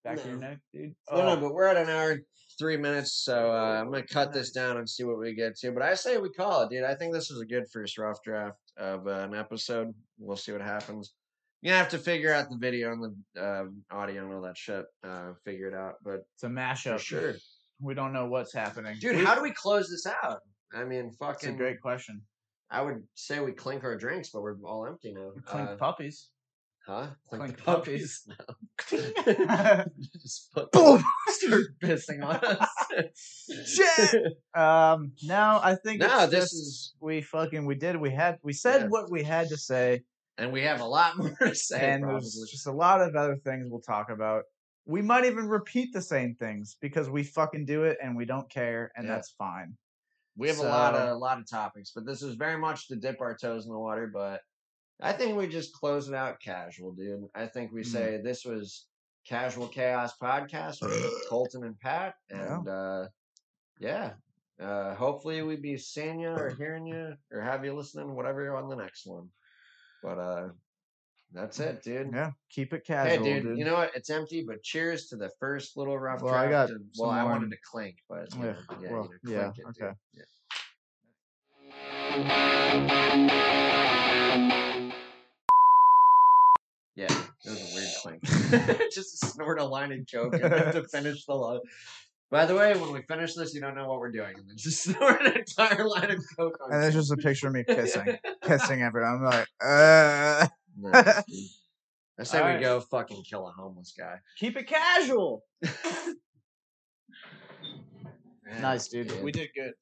back of your neck, dude? No, no, Oh. but we're at an hour and three minutes, so uh, I'm gonna cut this down and see what we get to. But I say we call it, dude. I think this was a good first rough draft of uh, an episode. We'll see what happens. You have to figure out the video and the uh, audio and all that shit. Uh, figure it out, but It's a mashup. sure, We don't know what's happening, dude. We- How do we close this out? I mean, That's fucking. a great question. I would say we clink our drinks, but we're all empty now. Clink Uh, puppies. Huh? clink the puppies. Boom! Just fucking start pissing on us. Shit! um, no, I think no, this just- is, we fucking we did we had we said Yeah. what we had to say, and we have a lot more to say. and probably. there's just a lot of other things we'll talk about. We might even repeat the same things because we fucking do it and we don't care, and Yeah. that's fine. We have a lot of a lot of topics, but this is very much to dip our toes in the water. But I think we just close it out casual, dude. I think we Mhm. say this was Casual Chaos podcast with Colton and Pat. Yeah. And uh, yeah, uh, hopefully we be seeing you or hearing you or have you listening, whatever, on the next one. But uh, that's it, dude. Yeah, keep it Hey, casual, dude, dude. you know what? It's empty, but cheers to the first little rough Well, I got and- well, I wanted to clink, but Yeah, yeah, well, you know, yeah, it, dude. okay. Yeah. Yeah, it was a weird clink. Just snort a line of coke and have to finish the line. By the way, when we finish this, you don't know what we're doing, and then just snort an entire line of coke on. And there's just a picture of me kissing, kissing everyone. I'm like, uh. Nice, dude. I say we Alright. go fucking kill a homeless guy. Keep it casual. Man, Nice, dude. dude. We did good.